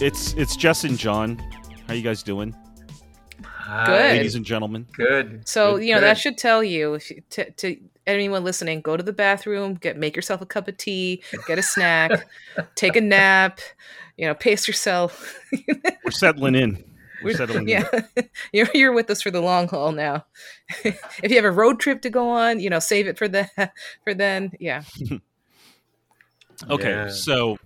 it's it's Jess and John. How you guys doing, Good. ladies and gentlemen? Good. So Good, you know that should tell you if you, to, to anyone listening, go to the bathroom, get make yourself a cup of tea, get a snack, take a nap, you know, pace yourself. We're settling in. We're We're- settling in. yeah, you're you're with us for the long haul now. if you have a road trip to go on, you know, save it for the for then. Yeah, Okay, Yeah. so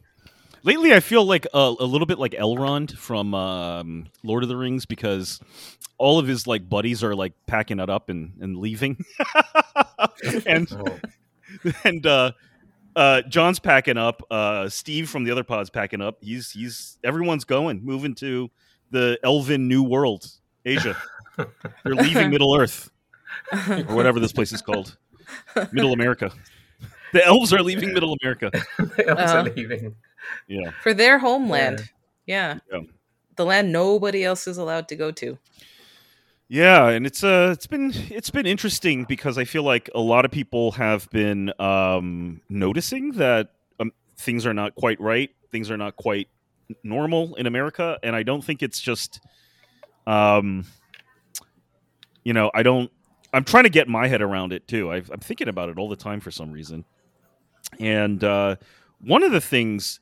lately I feel like a, a little bit like Elrond from um, Lord of the Rings because all of his like buddies are like packing it up and, and leaving, and Oh, and uh, uh, John's packing up. Uh, Steve from the other pod's packing up. He's he's everyone's going, moving to the Elven New World, Asia. They're leaving Middle Earth or whatever this place is called, Middle America. The elves are leaving Middle America. the elves Uh-huh. are leaving. Yeah. for their homeland. Yeah. Yeah. the land nobody else is allowed to go to. Yeah, and it's uh it's been it's been interesting because I feel like a lot of people have been um noticing that um, things are not quite right, things are not quite normal in America, and I don't think it's just um you know, I don't I'm trying to get my head around it too. i I'm thinking about it all the time for some reason. And uh one of the things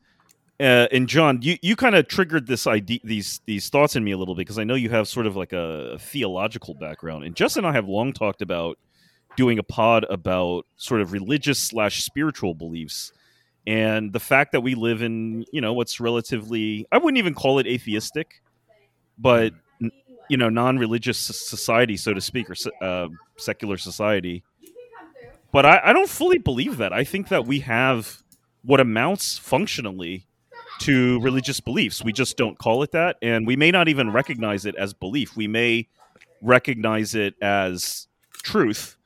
uh, and John, you, you kind of triggered this idea, these these thoughts in me a little bit because I know you have sort of like a, theological background, and Justin and I have long talked about doing a pod about sort of religious slash spiritual beliefs, and the fact that we live in you know what's relatively I wouldn't even call it atheistic, but you know non-religious society, so to speak, or uh, secular society. But I, I don't fully believe that. I think that we have what amounts functionally to religious beliefs. We just don't call it that, and we may not even recognize it as belief. We may recognize it as truth,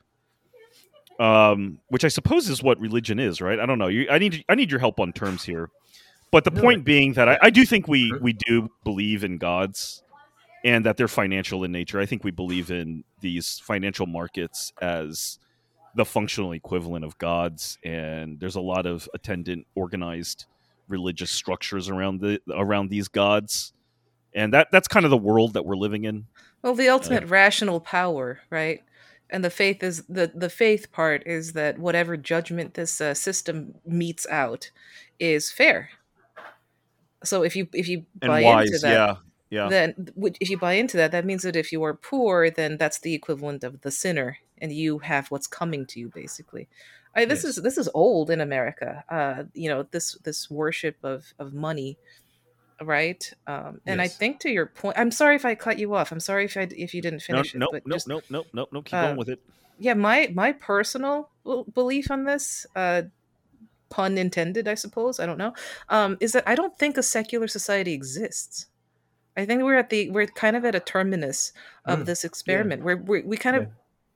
um, which I suppose is what religion is, right? I don't know. You, I need I need your help on terms here. But the point being that I, I do think we we do believe in gods and that they're financial in nature. I think we believe in these financial markets as the functional equivalent of gods, and there's a lot of attendant organized religious structures around the around these gods, and that that's kind of the world that we're living in. Well, the ultimate rational power, right? And the faith is the the faith part is that whatever judgment this uh, system metes out is fair. So if you if you buy wise, into that, yeah, yeah, then if you buy into that, that means that if you are poor, then that's the equivalent of the sinner, and you have what's coming to you, basically. I, this Yes. is this is old in America. Uh, you know this this worship of of money, right? Um, and I think to your point, I'm sorry if I cut you off. I'm sorry if I if you didn't finish no, it. But no, just, no, no, no, no. Keep uh, going with it. yeah, my my personal belief on this, uh, pun intended, I suppose. I don't know. Um, is that I don't think a secular society exists. I think we're at the we're kind of at a terminus of Mm, this experiment where we we kind of Yeah.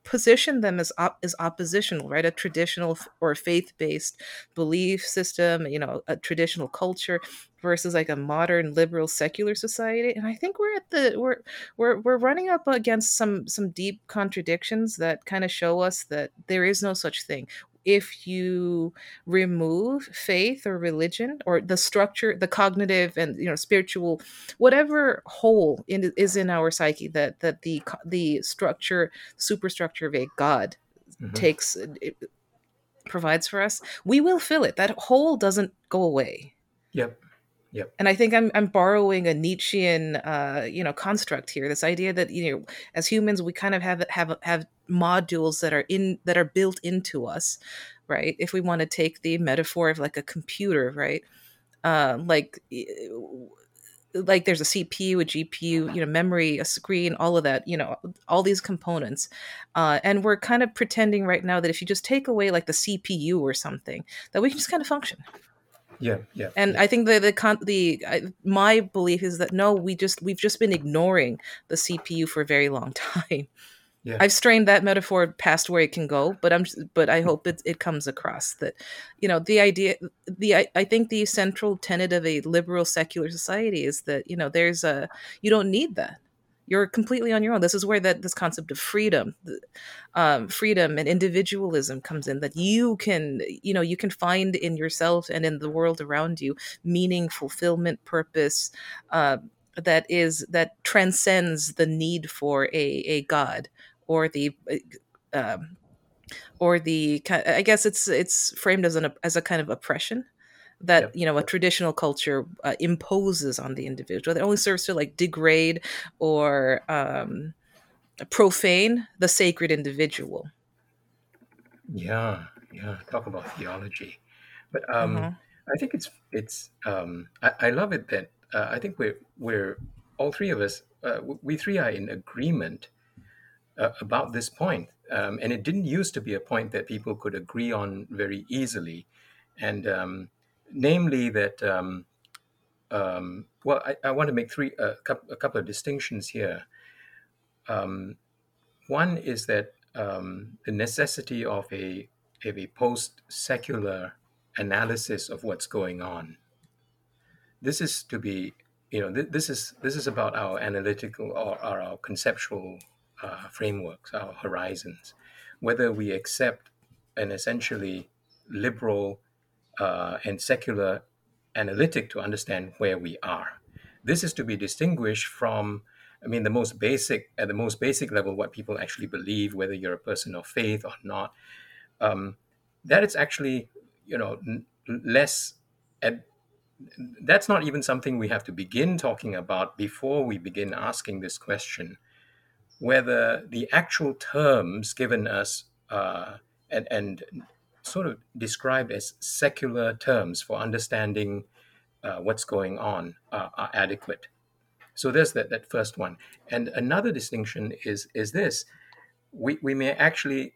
Position them as op- as oppositional, right? A traditional f- or faith based belief system, you know, a traditional culture versus like a modern liberal secular society. And I think we're at the we're we're we're running up against some some deep contradictions that kind of show us that there is no such thing. If you remove faith or religion or the structure, the cognitive and you know spiritual, whatever hole in, is in our psyche that that the the structure superstructure of a god Mhm. takes it provides for us we will fill it that hole doesn't go away Yep. And i think i'm i'm borrowing a nietzschean uh you know construct here this idea that you know as humans we kind of have have have modules that are in that are built into us right if we want to take the metaphor of like a computer right uh, like like there's a CPU, a GPU, you know, memory, a screen, all of that, you know, all these components. Uh, and we're kind of pretending right now that if you just take away like the CPU or something, that we can just kind of function. Yeah. Yeah. And yeah. I think the the con- the I, my belief is that no, we just we've just been ignoring the CPU for a very long time. Yeah. I've strained that metaphor past where it can go, but I'm but I hope it it comes across that you know the idea the I, I think the central tenet of a liberal secular society is that you know there's a you don't need that you're completely on your own. This is where that this concept of freedom, um, freedom and individualism comes in. That you can, you know, you can find in yourself and in the world around you meaning, fulfillment, purpose. Uh, that is that transcends the need for a a god or the uh, um, or the I guess it's it's framed as an as a kind of oppression that yep. you know a traditional culture uh, imposes on the individual. That only serves to like degrade or um, profane the sacred individual. Yeah yeah talk about theology. But um mm-hmm. i think it's it's um i, I love it that uh, i think we're we're all three of us uh, we three are in agreement uh, about this point. Um, and it didn't used to be a point that people could agree on very easily. And um, namely that um, um, well, I, I, want to make three uh, a couple of distinctions here. Um, one is that um, the necessity of a of a post secular analysis of what's going on. This is to be, you know, th- this is this is about our analytical or, or our conceptual uh, frameworks, our horizons, whether we accept an essentially liberal uh, and secular analytic to understand where we are. This is to be distinguished from, I mean, the most basic, at the most basic level, what people actually believe, whether you're a person of faith or not. Um, that is actually, you know, less. At, that's not even something we have to begin talking about before we begin asking this question whether the actual terms given us uh, and, and sort of described as secular terms for understanding uh, what's going on uh, are adequate. So there's that, that first one. And another distinction is, is this we, we may actually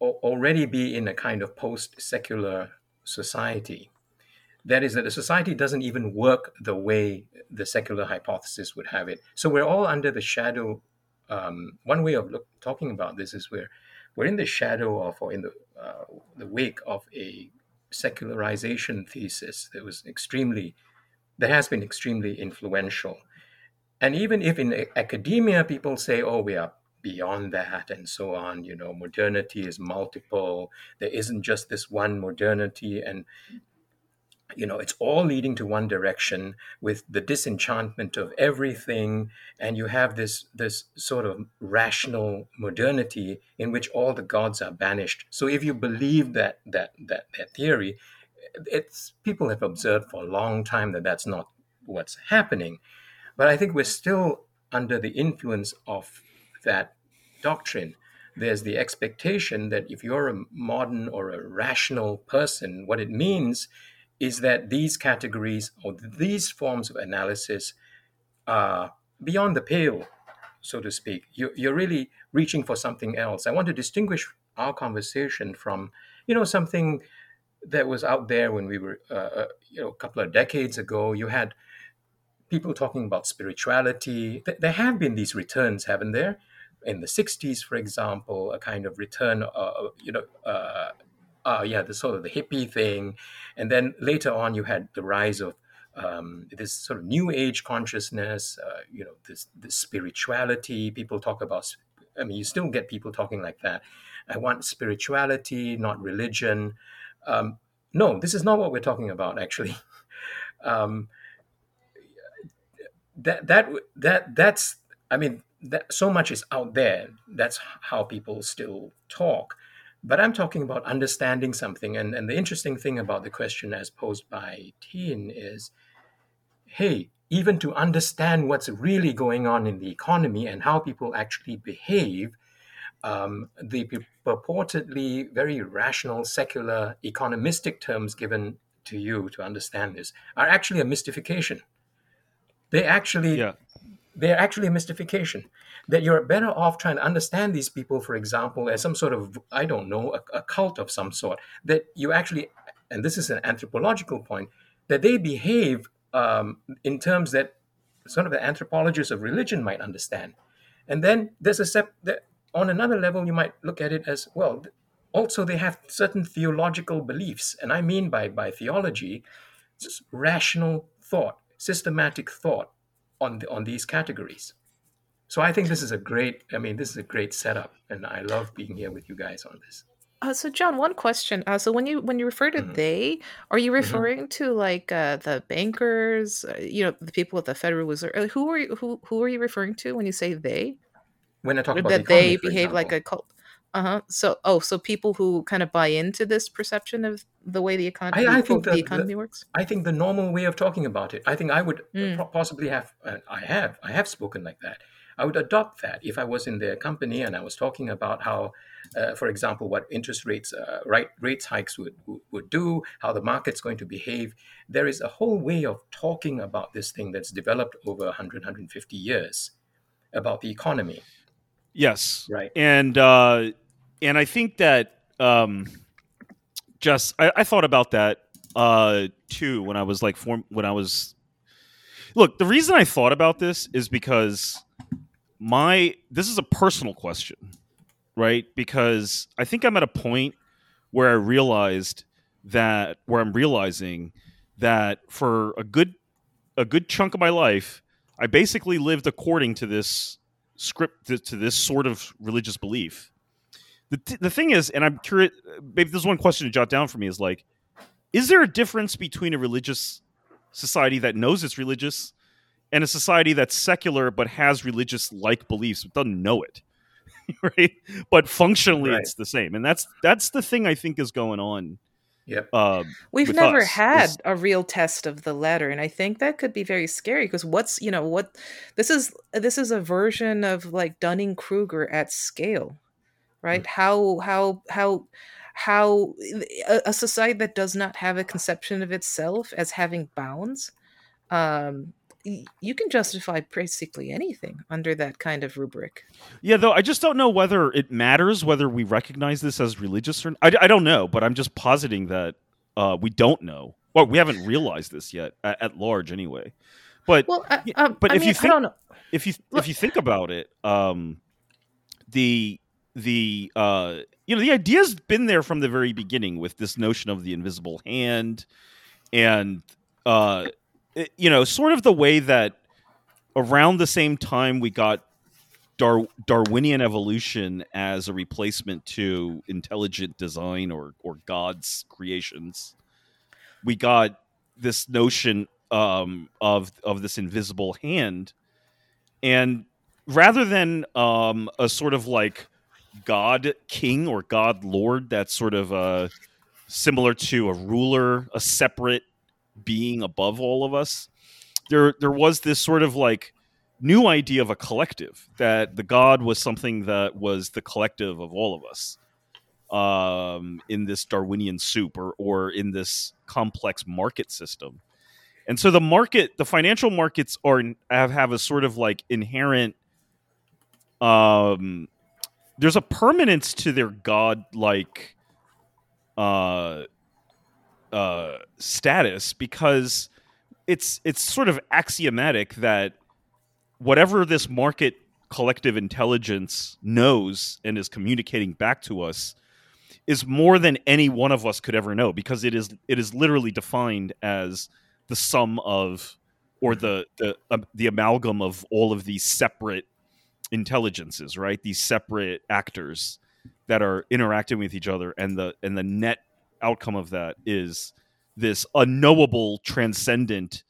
already be in a kind of post secular society. That is, that the society doesn't even work the way the secular hypothesis would have it. So we're all under the shadow. Um, one way of look, talking about this is we're, we're in the shadow of, or in the uh, the wake of a secularization thesis that was extremely, that has been extremely influential. And even if in academia people say, oh, we are beyond that and so on, you know, modernity is multiple, there isn't just this one modernity, and you know it's all leading to one direction with the disenchantment of everything and you have this this sort of rational modernity in which all the gods are banished. So if you believe that that that, that theory it's people have observed for a long time that that's not what's happening. But i think we're still under the influence of that doctrine. There's the expectation that if you're a modern or a rational person what it means is that these categories or these forms of analysis are beyond the pale, so to speak. You, you're really reaching for something else. I want to distinguish our conversation from, you know, something that was out there when we were, uh, uh you know, a couple of decades ago. You had people talking about spirituality. There have been these returns, haven't there? In the 60s, for example, a kind of return, uh, you know, uh, uh, yeah, the sort of the hippie thing, and then later on you had the rise of um, this sort of new age consciousness. Uh, you know, this spirituality. People talk about. I mean, you still get people talking like that. I want spirituality, not religion. Um, no, this is not what we're talking about. Actually, um, that that that that's. I mean, that so much is out there. That's how people still talk. But I'm talking about understanding something. And, and the interesting thing about the question as posed by Teen is hey, even to understand what's really going on in the economy and how people actually behave, um, the purportedly very rational, secular, economistic terms given to you to understand this are actually a mystification. They actually yeah they're actually a mystification. That you're better off trying to understand these people, for example, as some sort of, I don't know, a, a cult of some sort. That you actually, and this is an anthropological point, that they behave um, in terms that sort of the anthropologists of religion might understand. And then there's a step that on another level, you might look at it as well. Also, they have certain theological beliefs. And I mean by, by theology, rational thought, systematic thought on the, on these categories. So I think this is a great. I mean, this is a great setup, and I love being here with you guys on this. Uh, so John, one question. Uh, so when you when you refer to Mhm. they, are you Mhm. referring to like uh, the bankers, uh, you know, the people at the Federal Reserve? Uh, who are you, who who are you referring to when you say they? When I talk about the that they economy, for behave like a cult? Uh huh. So oh, so people who kind of buy into this perception of the way the economy, I, I think the the, the economy works. I think the normal way of talking about it. I think I would Mm. possibly have. Uh, I have. I have spoken like that. I would adopt that if I was in their company and I was talking about how, uh, for example, what interest rates, uh, right, rates hikes would, would do, how the market's going to behave. There is a whole way of talking about this thing that's developed over 100, 150 years about the economy, Yes, right? and uh, and I think that um, just I, I thought about that uh, too when I was like form when I was look. The reason I thought about this is because my this is a personal question, right? Because I think I'm at a point where I realized that where I'm realizing that for a good a good chunk of my life, I basically lived according to this script to, to this sort of religious belief. The, th- the thing is, and I'm curious, maybe there's one question to jot down for me is like, is there a difference between a religious society that knows it's religious and a society that's secular but has religious like beliefs but doesn't know it? right? But functionally, Right. it's the same, and that's that's the thing I think is going on. yeah Uh, We've never us had is- a real test of the latter, and I think that could be very scary because what's you know what this is this is a version of like Dunning Kruger at scale, right? How how how how a, a society that does not have a conception of itself as having bounds, um, y- you can justify basically anything under that kind of rubric. Yeah, though I just don't know whether it matters whether we recognize this as religious or I, I don't know, but I'm just positing that uh, we don't know. Well, we haven't realized this yet at, at large, anyway. But Well, I, um, but I if you think- I don't know. if you if you think about it, um, the the uh, you know the idea's been there from the very beginning with this notion of the invisible hand, and uh, you know, sort of the way that around the same time we got Dar- Darwinian evolution as a replacement to intelligent design or or God's creations. We got this notion um, of of this invisible hand, and rather than um, a sort of like God King or God Lord, that's sort of uh, similar to a ruler, a separate being above all of us. There, there was this sort of like new idea of a collective that the god was something that was the collective of all of us um, in this darwinian soup or, or in this complex market system and so the market the financial markets are have, have a sort of like inherent um there's a permanence to their god like uh uh status because it's it's sort of axiomatic that whatever this market collective intelligence knows and is communicating back to us is more than any one of us could ever know because it is it is literally defined as the sum of or the the um, the amalgam of all of these separate intelligences right? These separate actors that are interacting with each other and the and the net outcome of that is this unknowable transcendent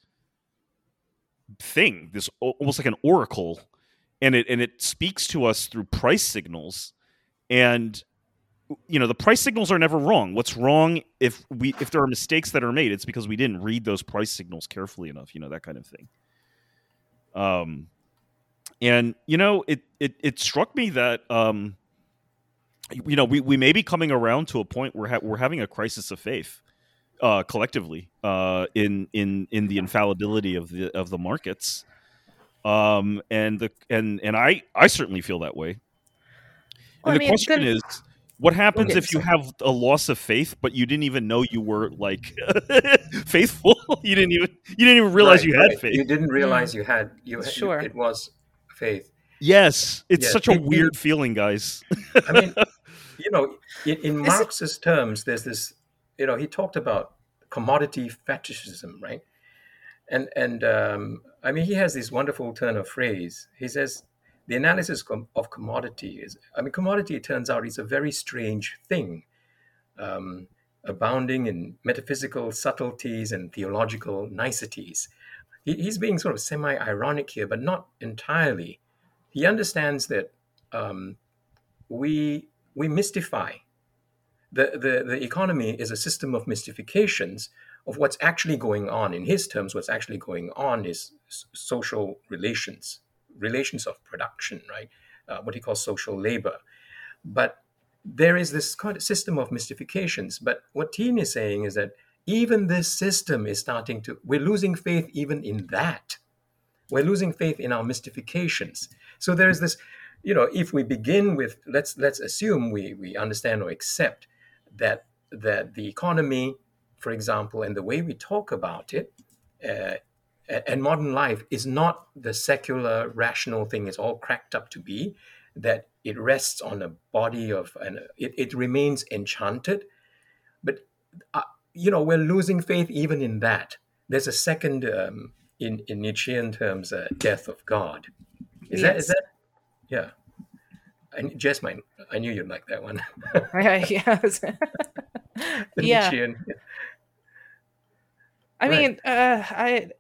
thing this almost like an oracle. And it and it speaks to us through price signals. And you know the price signals are never wrong. What's wrong if we if there are mistakes that are made it's because we didn't read those price signals carefully enough you know that kind of thing. Um and you know it it, it struck me that um you know we, we may be coming around to a point where ha- we're having a crisis of faith uh collectively uh in in in the infallibility of the of the markets um and the and and i i certainly feel that way Well, and the mean, question then- is what happens Okay, if you have a loss of faith but you didn't even know you were like faithful you didn't even you didn't even realize Right, you had right. faith You didn't realize you had you. had- Sure. It was faith. yes it's Yeah, such a it- it- weird feeling guys I mean, you know, in, in Marx's terms, there's this. You know, he talked about commodity fetishism, right? And and um, I mean, he has this wonderful turn of phrase. He says, the analysis of commodity is, I mean, commodity, it turns out, is a very strange thing, um, abounding in metaphysical subtleties and theological niceties. He, he's being sort of semi ironic here, but not entirely. He understands that um, we, we mystify. The, the, the economy is a system of mystifications of what's actually going on. In his terms, what's actually going on is social relations, relations of production, right? Uh, what he calls social labor. But there is this kind of system of mystifications. But what Teen is saying is that even this system is starting to, we're losing faith even in that. We're losing faith in our mystifications. So there is this, you know, if we begin with, let's let's assume we, we understand or accept that that the economy, for example, and the way we talk about it, uh, and modern life is not the secular rational thing it's all cracked up to be that it rests on a body of and it, it remains enchanted. But uh, you know we're losing faith even in that. There's a second um, in in nietzschean terms uh, death of god. Is yes. that is that yeah and Jess, mine. I knew you'd like that one. yeah. yeah. Nietzschean. I right. mean, uh, I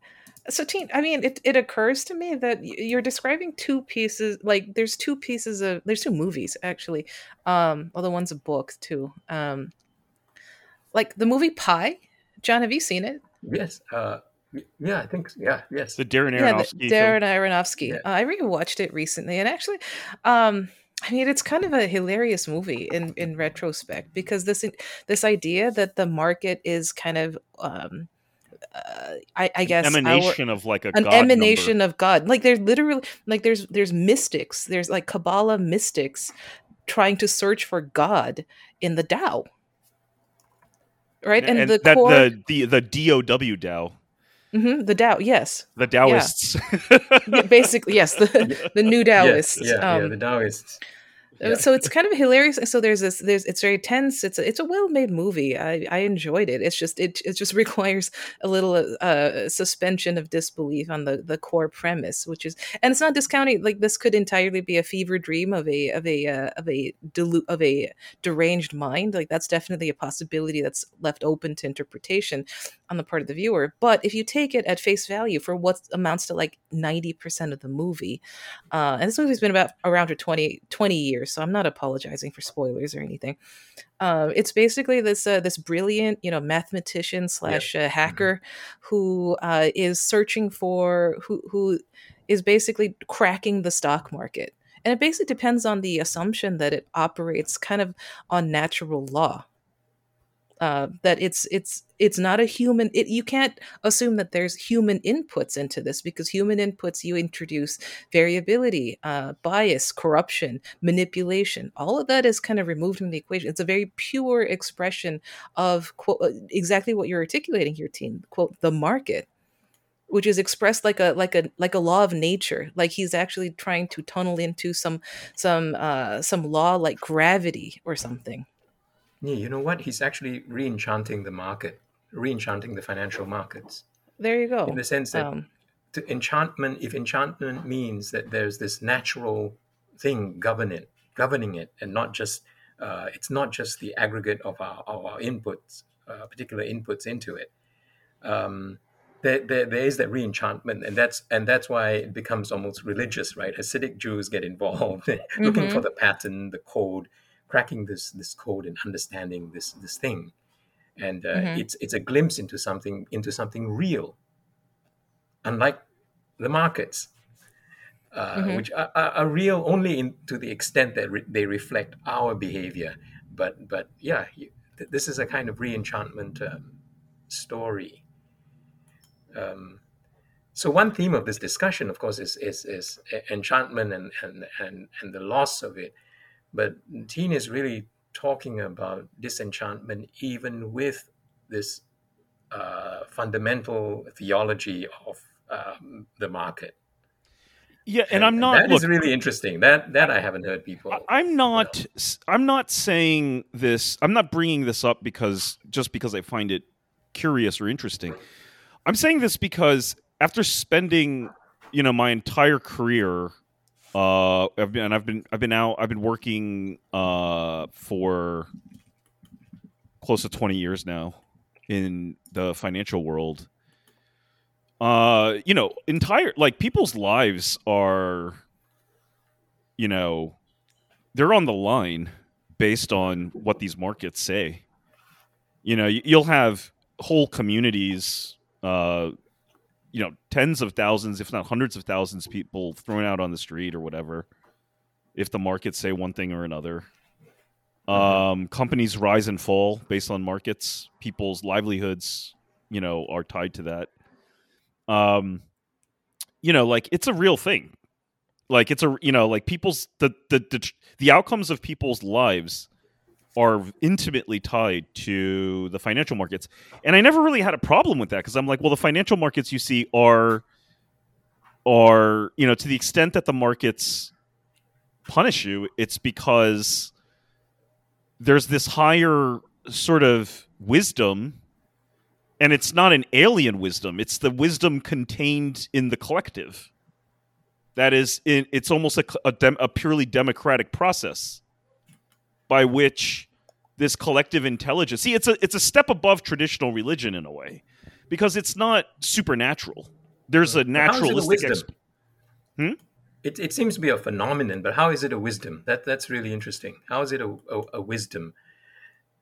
so teen I mean, it, it occurs to me that you're describing two pieces. Like, there's two pieces of there's two movies actually. Um, well, the one's a book too. Um, like the movie pie John, have you seen it? Yes. Uh, yeah, I think. Yeah. Yes. The Darren Aronofsky. Yeah, the Darren Aronofsky. Yeah. Uh, I rewatched it recently, and actually, um, I mean, it's kind of a hilarious movie in in retrospect because this this idea that the market is kind of um, uh, I, I, guess emanation our, of like a an emanation number. of God. Like there's literally like there's there's mystics. There's like Kabbalah mystics trying to search for God in the Tao. Right, and, and the that, core, the the the DOW Tao. Mm-hmm, the Tao, yes. The Taoists. Yeah. Basically, yes. The, the new Taoists. Yes, yeah, um, yeah, the Taoists. Yeah. So it's kind of hilarious. So there's this, there's it's very tense. It's a, it's a well made movie. I, I enjoyed it. It's just it it just requires a little uh, suspension of disbelief on the the core premise, which is and it's not discounting like this could entirely be a fever dream of a of a uh, of a delu- of a deranged mind. Like that's definitely a possibility that's left open to interpretation on the part of the viewer. But if you take it at face value for what amounts to like ninety percent of the movie, uh, and this movie's been about around for 20, 20 years so I'm not apologizing for spoilers or anything. Uh, it's basically this uh, this brilliant, you know, mathematician slash uh, mm-hmm. hacker mm-hmm. who uh, is searching for who who is basically cracking the stock market, and it basically depends on the assumption that it operates kind of on natural law uh, that it's it's it's not a human it, you can't assume that there's human inputs into this because human inputs you introduce variability uh, bias corruption manipulation. All of that is kind of removed from the equation. It's a very pure expression of quote uh, exactly what you're articulating here Teen quote the market which is expressed like a like a like a law of nature. Like he's actually trying to tunnel into some some uh some law like gravity or something yeah, you know what? He's actually re-enchanting the market, re-enchanting the financial markets. There you go. In the sense that um, to enchantment, if enchantment means that there's this natural thing governing governing it, and not just uh, it's not just the aggregate of our, of our inputs, uh, particular inputs into it. Um, there, there, there is that re-enchantment, and that's and that's why it becomes almost religious, right? Hasidic Jews get involved, looking mm-hmm. for the pattern, the code, cracking this this code and understanding this this thing, and uh, mm-hmm. it's it's a glimpse into something into something real, unlike the markets, uh, mm-hmm. which are, are, real only in, to the extent that re- they reflect our behavior. But but yeah, you, th- this is a kind of re-enchantment um, story. Um, so one theme of this discussion, of course, is is, is enchantment and, and and and the loss of it. But Teen is really talking about disenchantment even with this uh, fundamental theology of um, the market. Yeah, and, and I'm not. That look, is really interesting. That that I haven't heard people. I'm not. You know. I'm not saying this. I'm not bringing this up because just because I find it curious or interesting. I'm saying this because after spending, you know, my entire career Uh, I've been I've been I've been out I've been working uh for close to twenty years now in the financial world. Uh, you know, entire like people's lives are, you know, they're on the line based on what these markets say. You know, you'll have whole communities, uh, you know, tens of thousands, if not hundreds of thousands, of people thrown out on the street or whatever, if the markets say one thing or another. Um, companies rise and fall based on markets. People's livelihoods, you know, are tied to that. Um, you know, like it's a real thing. Like it's a you know, like people's the the the, the outcomes of people's lives are intimately tied to the financial markets. And I never really had a problem with that because I'm like, well, the financial markets you see are are, you know, to the extent that the markets punish you, it's because there's this higher sort of wisdom and it's not an alien wisdom it's the wisdom contained in the collective that is it's almost a, a, dem, a purely democratic process by which this collective intelligence see it's a it's a step above traditional religion in a way because it's not supernatural. There's a naturalistic it, a hmm? it, it seems to be a phenomenon but how is it a wisdom? That that's really interesting. How is it a, a, a wisdom?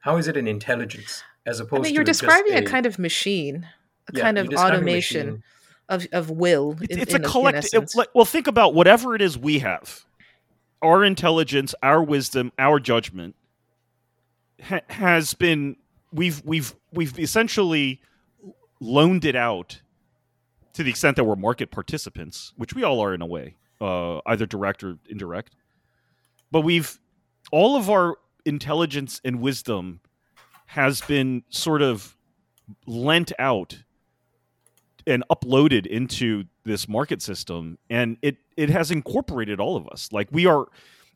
How is it an intelligence as opposed I mean, you're describing a, a, kind of machine a yeah, kind of automation of, of will in, it's, a collective well think about whatever it is we have our intelligence, our wisdom, our judgment ha- has been we've we've we've essentially loaned it out to the extent that we're market participants, which we all are in a way, uh, either direct or indirect. But we've all of our intelligence and wisdom has been sort of lent out and uploaded into this market system and it it has incorporated all of us. Like we are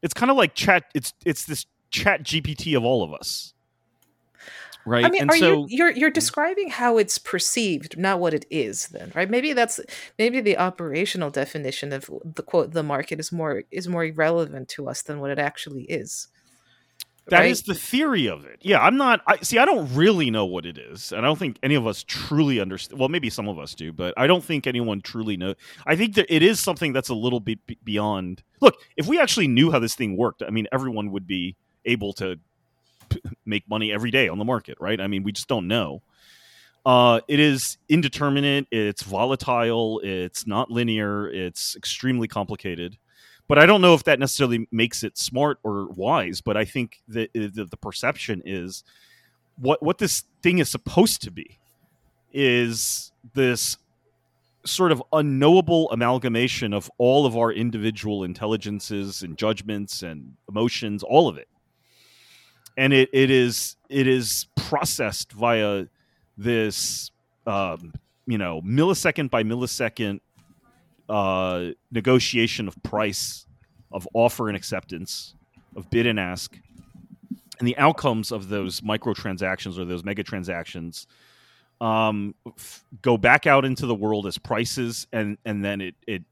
it's kind of like chat it's it's this chat gpt of all of us. Right? I mean and are so, you you're you're describing how it's perceived not what it is then right? Maybe that's maybe the operational definition of the quote the market is more is more relevant to us than what it actually is that right? is the theory of it. Yeah, I'm not. I see. I don't really know what it is, and I don't think any of us truly understand. Well, maybe some of us do, but I don't think anyone truly knows. I think that it is something that's a little bit beyond. Look, if we actually knew how this thing worked, I mean, everyone would be able to p- make money every day on the market, right? I mean, we just don't know. Uh, it is indeterminate. It's volatile. It's not linear. It's extremely complicated but I don't know if that necessarily makes it smart or wise. But I think that the, the perception is what what this thing is supposed to be is this sort of unknowable amalgamation of all of our individual intelligences and judgments and emotions, all of it. And it, it is it is processed via this um, you know millisecond by millisecond uh, negotiation of price, of offer and acceptance, of bid and ask, and the outcomes of those microtransactions or those mega transactions um, f- go back out into the world as prices, and and then it it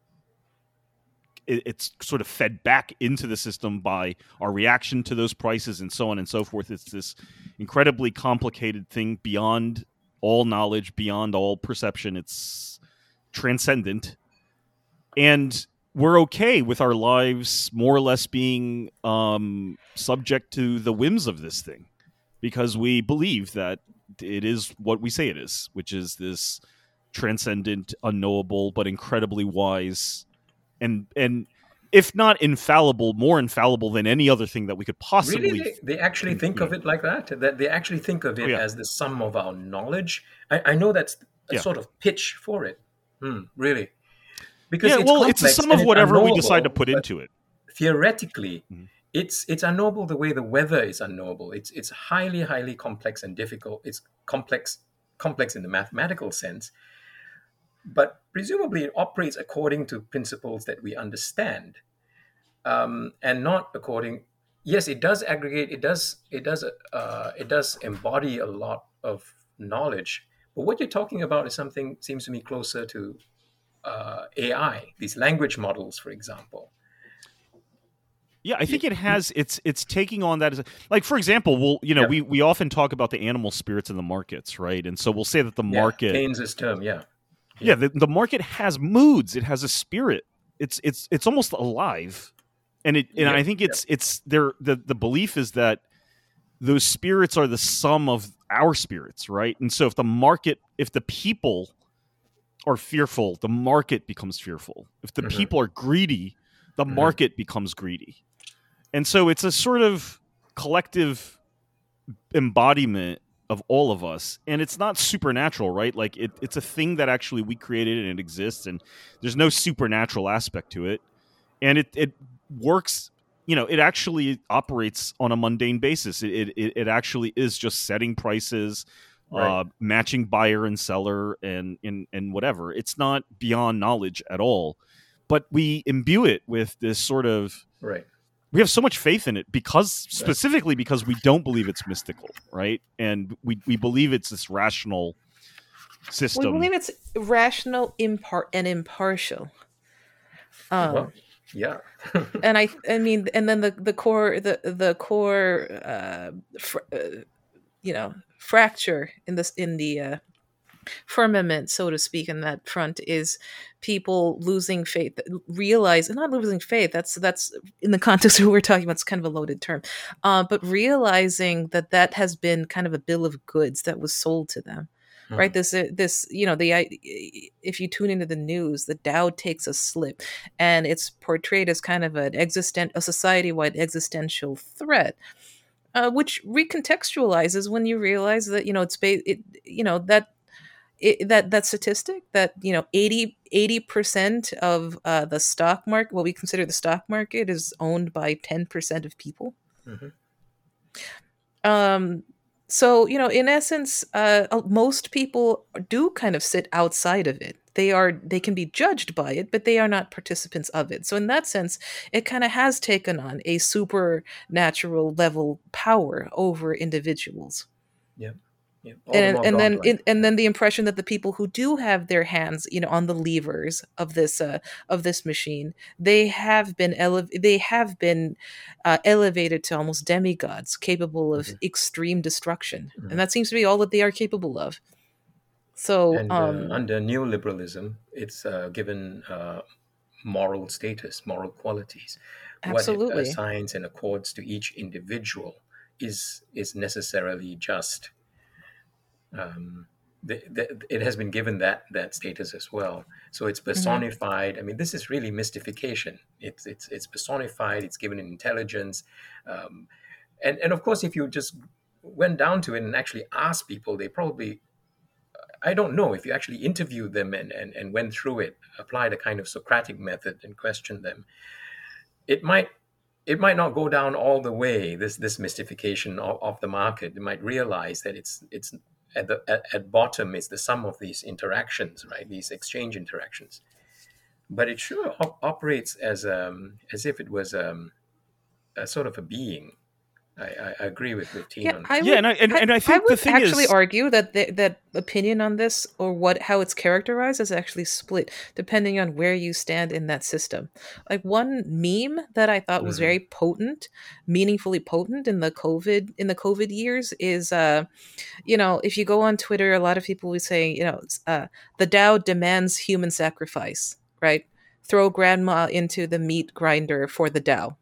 it's sort of fed back into the system by our reaction to those prices and so on and so forth. It's this incredibly complicated thing beyond all knowledge, beyond all perception. It's transcendent and we're okay with our lives more or less being um, subject to the whims of this thing because we believe that it is what we say it is, which is this transcendent, unknowable, but incredibly wise and and if not infallible, more infallible than any other thing that we could possibly. Really, they, they actually think of it like that. That they actually think of it oh, yeah. as the sum of our knowledge. I, I know that's a yeah. sort of pitch for it. Hmm, really, because yeah, it's well, it's a sum of whatever we decide to put into it. Theoretically, mm-hmm. it's it's unknowable the way the weather is unknowable. It's it's highly highly complex and difficult. It's complex complex in the mathematical sense, but presumably it operates according to principles that we understand, um, and not according. Yes, it does aggregate. It does. It does. Uh, it does embody a lot of knowledge. But what you're talking about is something seems to me closer to uh, AI, these language models, for example. Yeah, I think it has. It's it's taking on that as a, like, for example, we'll you know Yeah. we we often talk about the animal spirits in the markets, right? And so we'll say that the market. Yeah, market, Keynes's term, yeah. yeah, the, the market has moods. It has a spirit. It's it's it's almost alive, and it and Yeah, I think it's it's there. The the belief is that those spirits are the sum of our spirits, right? And so if the market, if the people are fearful, the market becomes fearful. If the Mhm. people are greedy, the Mhm. market becomes greedy. And so it's a sort of collective embodiment of all of us. And it's not supernatural, right? Like it, it's a thing that actually we created and it exists and there's no supernatural aspect to it. And it, it works, you know, it actually operates on a mundane basis. It, it, it actually is just setting prices, Right. uh, matching buyer and seller and, and, and whatever. It's not beyond knowledge at all. But we imbue it with this sort of Right. we have so much faith in it because specifically because we don't believe it's mystical, right? And we we believe it's this rational system. We believe it's rational, impar- and impartial. Um, well, yeah. and I, I mean, and then the the core, the the core, uh, fr- uh, you know, fracture in this in the uh, firmament, so to speak, in that front is people losing faith, realize, not losing faith. That's that's in the context of what we're talking about. It's kind of a loaded term, uh, but realizing that that has been kind of a bill of goods that was sold to them right this uh, this you know the if you tune into the news the dow takes a slip and it's portrayed as kind of an existent a society-wide existential threat uh, which recontextualizes when you realize that you know it's ba- it you know that it, that that statistic that you know 80 percent of uh, the stock market what we consider the stock market is owned by 10% of people Mhm. um so you know in essence uh, most people do kind of sit outside of it they are they can be judged by it but they are not participants of it so in that sense it kind of has taken on a supernatural level power over individuals Yeah. The and and then it, and then the impression that the people who do have their hands you know on the levers of this uh, of this machine they have been ele- they have been uh, elevated to almost demigods capable of Mhm. extreme destruction Mhm. and that seems to be all that they are capable of so and uh, um under neoliberalism, it's uh, given uh, moral status, moral qualities. Absolutely. What it assigns and accords to each individual is is necessarily just. Um, the, the, it has been given that that status as well. So it's personified. I mean, this is really mystification. It's it's it's personified. It's given an intelligence, um, and and of course, if you just went down to it and actually asked people, they probably I don't know if you actually interviewed them and, and, and went through it, applied a kind of Socratic method and questioned them, it might it might not go down all the way. This this mystification of, of the market. you might realize that it's it's at the at, at bottom it's the sum of these interactions, right? These exchange interactions. But it sure op- operates as um as if it was um a sort of a being. I, I, I agree with with Teen yeah, on I Yeah, and I- and- and I think would the thing is. I actually is- argue that the, that opinion on this or what how it's characterized is actually split depending on where you stand in that system. Like one meme that I thought was Mhm. very potent, meaningfully potent in the COVID in the COVID years is uh, you know, if you go on Twitter, a lot of people will say, you know, uh, the Dow demands human sacrifice, right? Throw grandma into the meat grinder for the Dow.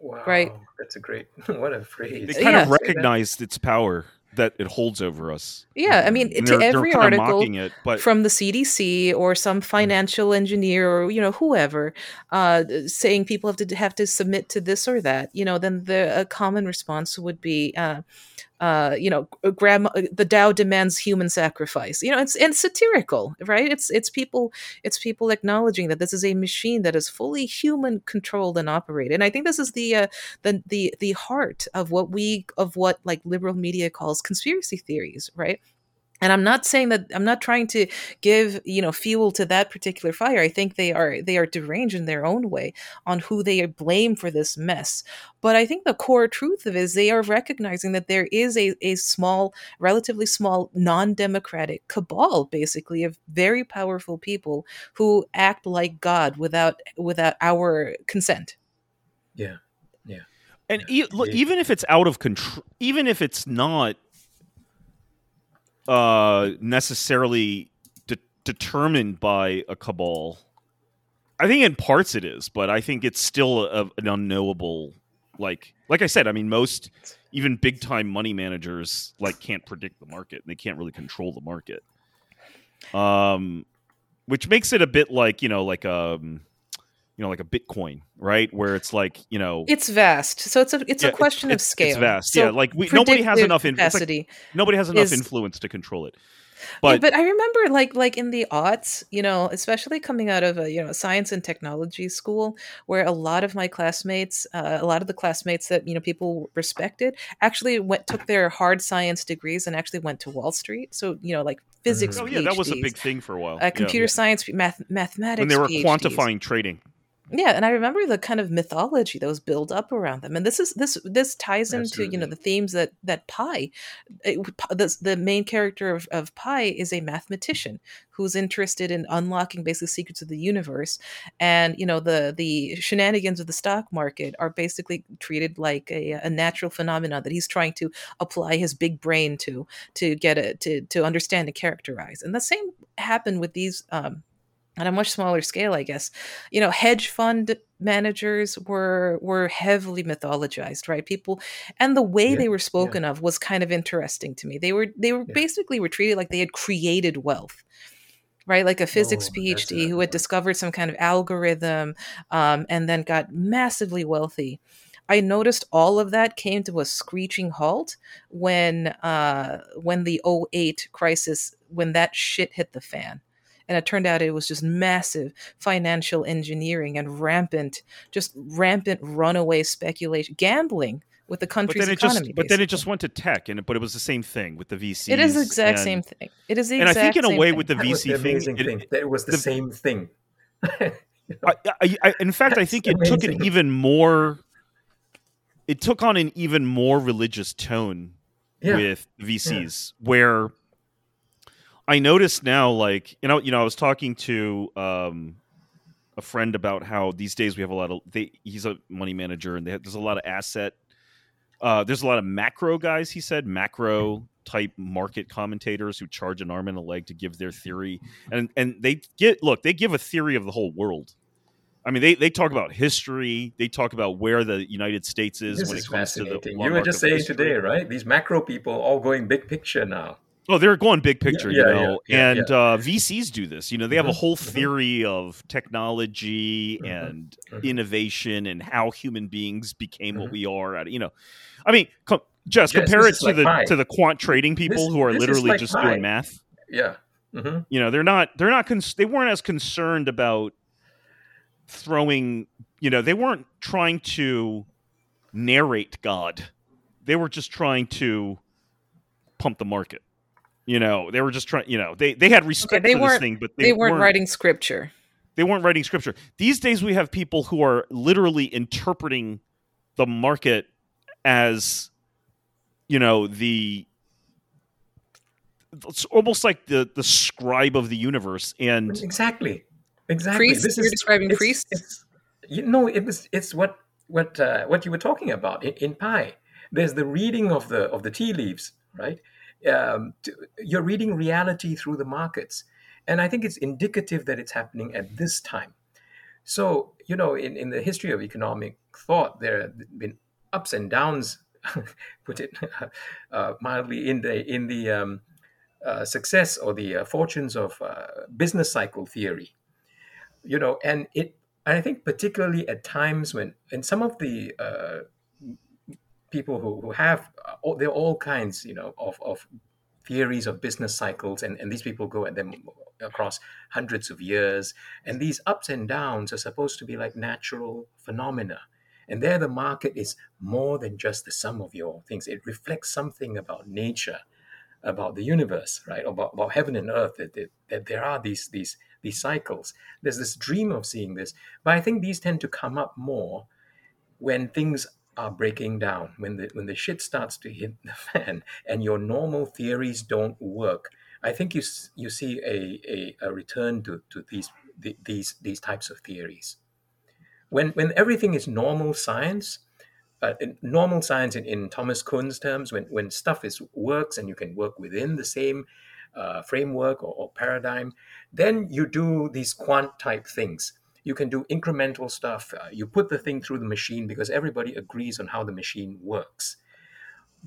Wow, Right. That's a great what a phrase. they kind Yeah. of recognized its power that it holds over us. Yeah, I mean, And to every they're kind of article it, but from the CDC or some financial engineer or you know whoever uh, saying people have to have to submit to this or that, you know, then the a common response would be, uh, uh, you know, grandma, the Dow demands human sacrifice. You know, it's and satirical, right? It's it's people it's people acknowledging that this is a machine that is fully human controlled and operated. And I think this is the uh, the the the heart of what we of what like liberal media calls conspiracy theories, right? And I'm not saying that I'm not trying to give you know fuel to that particular fire. I think they are they are deranged in their own way on who they blame for this mess. But I think the core truth of it is they are recognizing that there is a, a small, relatively small, non-democratic cabal, basically, of very powerful people who act like God without without our consent. Yeah, yeah. And yeah, e- even if it's out of control, even if it's not uh, necessarily de- determined by a cabal, I think in parts it is, but I think it's still a, an unknowable. Like, like I said, I mean, most even big time money managers like can't predict the market and they can't really control the market. Um, which makes it a bit like you know, like um, you know, like a Bitcoin, right? Where it's like you know, it's vast. So it's a it's yeah, a question it's, of scale. It's vast. So yeah, like we, nobody has enough in. Like, nobody has enough is, influence to control it. But, But yeah, but I remember like like in the aughts, you know, especially coming out of a you know science and technology school, where a lot of my classmates, uh, a lot of the classmates that you know people respected, actually went took their hard science degrees and actually went to Wall Street. So you know, like physics. oh yeah, that was a big thing for a while. uh, computer yeah. science, math, mathematics. and they were PhDs. quantifying trading. Yeah, and I remember the kind of mythology that was built up around them, and this is this this ties into you know the themes that that Pi, the the main character of, of Pi is a mathematician who's interested in unlocking basically secrets of the universe, and you know the the shenanigans of the stock market are basically treated like a, a natural phenomenon that he's trying to apply his big brain to to get it to to understand and characterize, and the same happened with these. Um, on a much smaller scale, I guess. You know, hedge fund managers were were heavily mythologized, right? People and the way Yeah, they were yeah. spoken of was kind of interesting to me. They were they were Yeah. basically were treated like they had created wealth. Right, like a physics Oh, PhD who had discovered some kind of algorithm um, and then got massively wealthy. I noticed all of that came to a screeching halt when uh, when the 08 crisis when that shit hit the fan and it turned out it was just massive financial engineering and rampant just rampant runaway speculation gambling with the But country's then economy just, but then it just went to tech, and it, but it was the same thing with the VCs. it is the exact and- same thing it is the And I think in a same way thing. with the That was the VC thing, amazing it- it was the, the- same thing. I, I, I, in fact, I think it took an even more. It took on an even more religious tone Yeah. with VCs, where I noticed now, like you know, you know, I was talking to um, a friend about how these days we have a lot of. They, he's a money manager, and they have, there's a lot of asset. Uh, there's a lot of macro guys. He said macro type market commentators who charge an arm and a leg to give their theory, and and they get look. They give a theory of the whole world. I mean, they, they talk about history. They talk about where the United States is This when is it comes to the. fascinating. You were just saying history. today, right? These macro people all going big picture now. Oh, they're going big picture, yeah, you know. yeah, and Uh, VCs do this. You know, they have a Mhm, whole mhm. theory of technology Mhm, and mhm. innovation and how human beings became what Mhm. we are. You know, I mean, com- Jess, compare it to like the to the quant trading people This- who are literally like just doing math. Yeah. hmm You know, they're not they're not cons- they weren't as concerned about throwing. You know, they weren't trying to narrate God. They were just trying to pump the market. You know, they were just trying. You know, they they had respect they for this weren't- thing, but they, weren't, writing scripture They weren't writing scripture. These days, we have people who are literally interpreting the market as, you know, the. It's almost like the the scribe of the universe, and Exactly. Exactly. Priests? You're describing it's- priests? It's, you know, it was. It's what what uh, what you were talking about in, in Pi. There's the reading of the of the tea leaves, right? Um, to, you're reading reality through the markets, and I think it's indicative that it's happening at this time. So you know, in, in the history of economic thought, there have been ups and downs, put it uh, mildly, in the in the um, uh, success or the uh, fortunes of uh, business cycle theory. You know, and it. I think particularly at times when, and some of the uh, people who, who have, uh, all, there are all kinds, you know, of, of theories of business cycles, and, and these people go at them across hundreds of years. And these ups and downs are supposed to be like natural phenomena. And there, the market is more than just the sum of your things. It reflects something about nature, about the universe, right? About, about heaven and earth. That, that, that there are these these these cycles. There's this dream of seeing this, but I think these tend to come up more when things are breaking down, when the when the shit starts to hit the fan, and your normal theories don't work. I think you you see a, a, a return to, to these the, these these types of theories. when when everything is normal science, uh, normal science in, in Thomas Kuhn's terms, when when stuff is works and you can work within the same uh, framework or, or paradigm, then you do these quant type things. You can do incremental stuff. Uh, you put the thing through the machine because everybody agrees on how the machine works.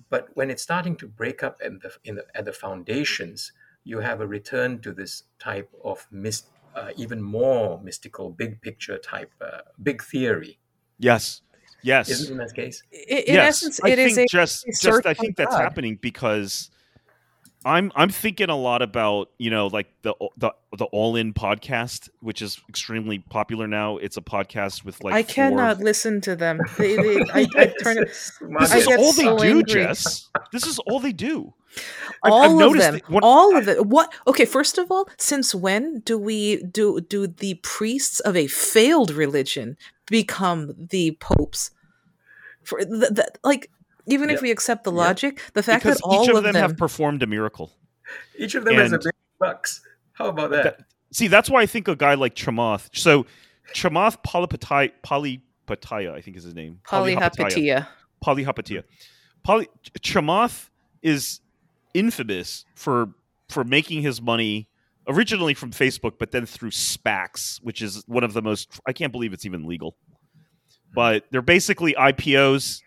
But when it's starting to break up at the, in the, at the foundations, you have a return to this type of mist, uh, even more mystical, big picture type, uh, big theory. Yes. Yes. Isn't in that case? In, in yes. essence, I it think is a, just, just I on think that's happening because I'm I'm thinking a lot about you know like the the the All In podcast, which is extremely popular now. It's a podcast with like I four- cannot listen to them. They, they, I, I turn it. This is get all they do, angry. Jess. This is all they do. I- I've all of them when- all of it what okay first of all since when do we do do the priests of a failed religion become the popes for the, the, like even if we accept the Yeah. logic the fact because that all each of of them, them, have performed a miracle. Each of them has a And- big bucks. How about that? That- See, that's why I think a guy like Chamath. So, Chamath Polypatia, Polypatia, I think is his name. polyhapatia Polyhapatia. Poly Chamath is infamous for for making his money originally from Facebook, but then through SPACs, which is one of the most. I can't believe it's even legal. But they're basically IPOs.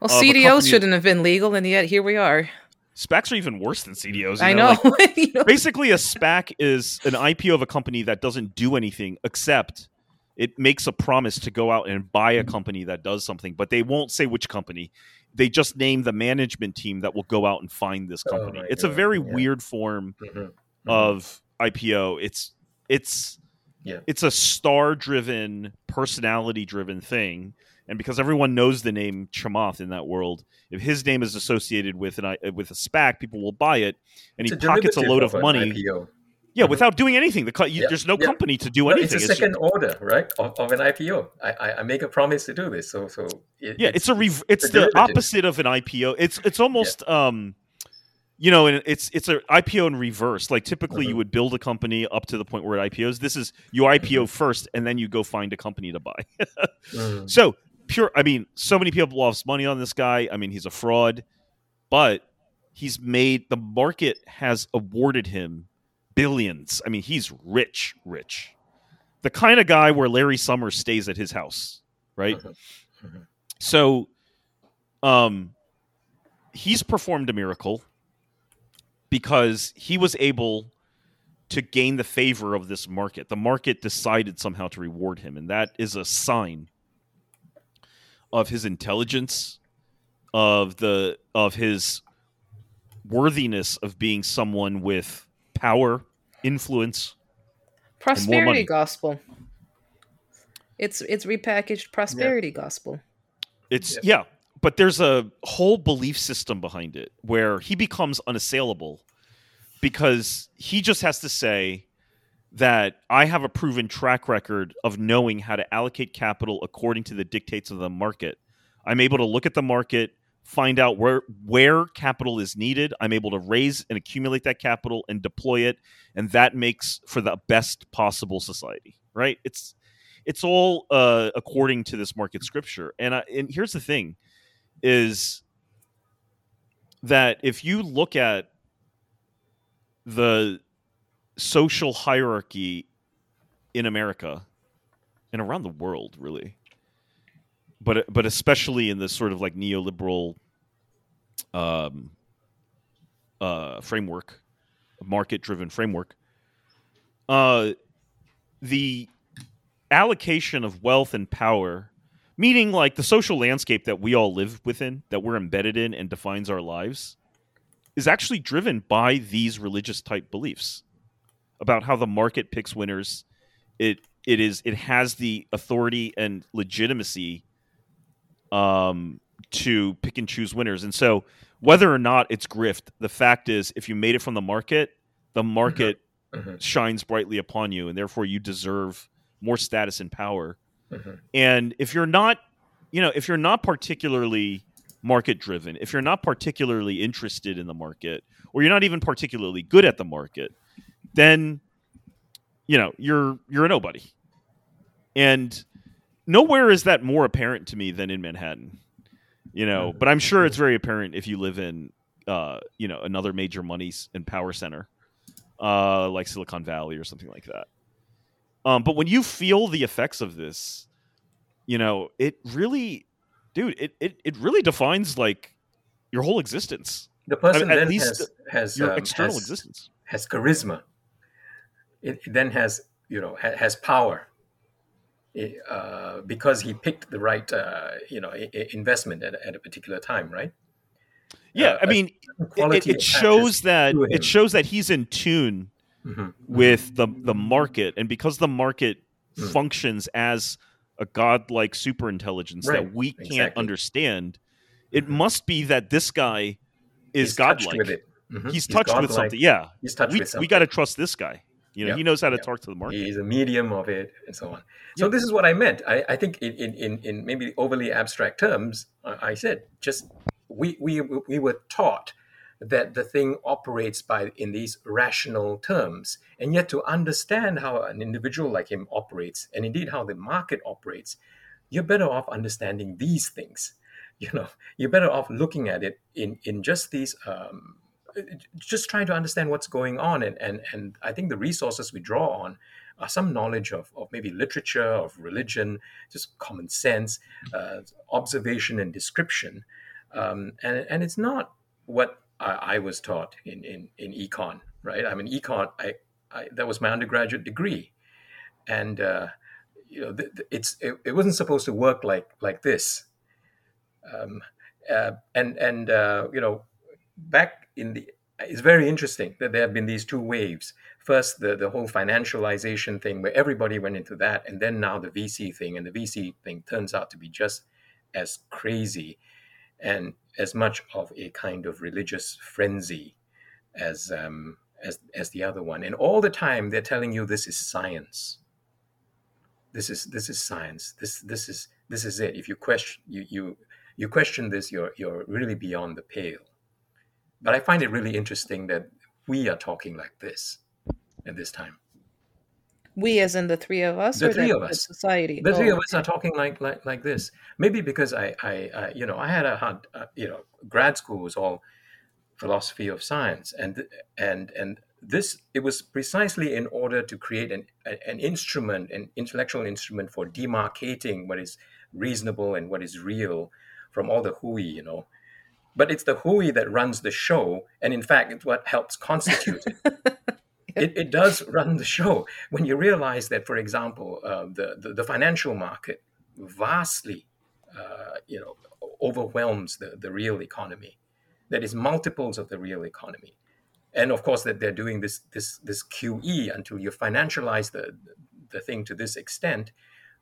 Well cdos shouldn't have been legal and yet here we are SPACs are even worse than CDOs. you i know, know, like, You know? basically a SPAC is an IPO of a company that doesn't do anything except it makes a promise to go out and buy a company that does something, but they won't say which company. They just name the management team that will go out and find this Oh, company. right, it's a very yeah. weird form Mhm, mhm. of IPO. It's it's Yeah. it's a star driven, personality driven thing. And because everyone knows the name Chamath in that world, if his name is associated with an with a SPAC, people will buy it, and It's he pockets a load of an money. IPO. Yeah, Mhm. without doing anything. The co- Yeah, there's no yeah. company to do No, anything. it's a It's just- second order, right, of, of an IPO. I, I, make a promise to do this, so so it, yeah, it's, a rev- it's a the opposite of an IPO. It's it's almost um, you know, and it's it's an IPO in reverse. Like typically, you Mhm. would build a company up to the point where it IPOs. This is you IPO Mm-hmm. first, and then you go find a company to buy. Mm, so pure. I mean, so many people lost money on this guy. I mean, he's a fraud, but he's made the market has awarded him billions. I mean, he's rich, rich. The kind of guy where Larry Summers stays at his house, right? So, um, he's performed a miracle because he was able to gain the favor of this market. The market decided somehow to reward him, and that is a sign of his intelligence, of the of his worthiness of being someone with power, influence. prosperity gospel it's it's repackaged prosperity gospel It's Yep. yeah, but there's a whole belief system behind it where he becomes unassailable because he just has to say that I have a proven track record of knowing how to allocate capital according to the dictates of the market. I'm able to look at the market, find out where where capital is needed. I'm able to raise and accumulate that capital and deploy it, and that makes for the best possible society. Right? It's it's all uh, according to this market scripture. And I, and here's the thing: is that if you look at the social hierarchy in America and around the world, really, but but especially in this sort of like neoliberal um, uh, framework, market-driven framework, uh, the allocation of wealth and power, meaning like the social landscape that we all live within, that we're embedded in and defines our lives, is actually driven by these religious type beliefs about how the market picks winners. It it is it has the authority and legitimacy um, to pick and choose winners. And so whether or not it's grift, the fact is if you made it from the market, the market Mhm. shines brightly upon you and therefore you deserve more status and power. Mhm. And if you're not, you know, if you're not particularly market driven, if you're not particularly interested in the market, or you're not even particularly good at the market, then you know, you're you're a nobody. And nowhere is that more apparent to me than in Manhattan. You know, but I'm sure it's very apparent if you live in, uh, you know, another major money and power center, uh, like Silicon Valley or something like that. Um, but when you feel the effects of this, you know, it really, dude, it it, it really defines like your whole existence, The person at then least has has your um, external has, existence. has charisma. It, then has you know ha, has power. Uh, because he picked the right uh, you know i- i- investment at, a- at a particular time, right? Yeah, Uh, I mean, it, it shows that it shows that he's in tune Mhm. with the the market, and because the market Mm. functions as a godlike super intelligence Right, that we can't exactly. understand, it Mhm. must be that this guy is He's touched godlike. with it. Mhm. He's touched with something. Yeah, He's touched we with something. we got to trust this guy. You know, he knows how to talk to the market. He's a medium of it, and so on. So this is what I meant. I, I think in, in, in, in maybe overly abstract terms, I I said just we, we we were taught that the thing operates by in these rational terms, and yet to understand how an individual like him operates, and indeed how the market operates, you're better off understanding these things. You know, you're better off looking at it in in just these. Um, just trying to understand what's going on and, and and I think the resources we draw on are some knowledge of, of maybe literature, of religion, just common sense, uh, observation and description. Um, and, and it's not what I, I was taught in, in, in econ, right? I mean, econ, I, I, that was my undergraduate degree. And, uh, you know, th- th- it's, it, it wasn't supposed to work like, like this. Um, uh, and, and uh, you know, back in the it's very interesting that there have been these two waves. First the, the whole financialization thing where everybody went into that and then now the vc thing and the vc thing turns out to be just as crazy and as much of a kind of religious frenzy as um, as as the other one. And all the time they're telling you this is science. This is this is science. This this is this is it. If you question you you you question this you're you're really beyond the pale but I find it really interesting that we are talking like this at this time. We, as in the three of us, The or three the, of us. society. The three Oh, of us are talking like like like this. Maybe because I I, I you know I had a hard uh, you know grad school was all philosophy of science and and and this it was precisely in order to create an an instrument an intellectual instrument for demarcating what is reasonable and what is real from all the hooey you know but it's the hooey that runs the show and in fact it's what helps constitute it it, it does run the show when you realize that, for example, uh, the, the the financial market vastly, uh, you know, overwhelms the, the real economy. That is multiples of the real economy, and of course that they're doing this this this QE until you financialize the the thing to this extent.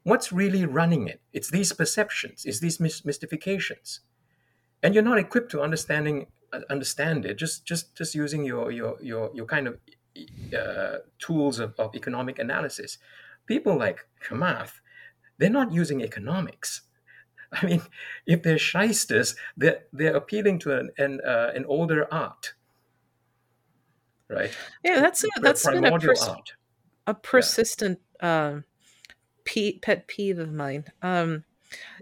What's really running it? It's these perceptions. It's these mis- mystifications, and you're not equipped to understanding uh, understand it. Just just just using your your your your kind of uh, tools of, of economic analysis. People like Chamath, they're not using economics. I mean, if they're shysters, they're, they're appealing to an an, uh, an older art, right? yeah, that's a, that's been a, pers- art. a persistent um, pe- pet peeve of mine. Um,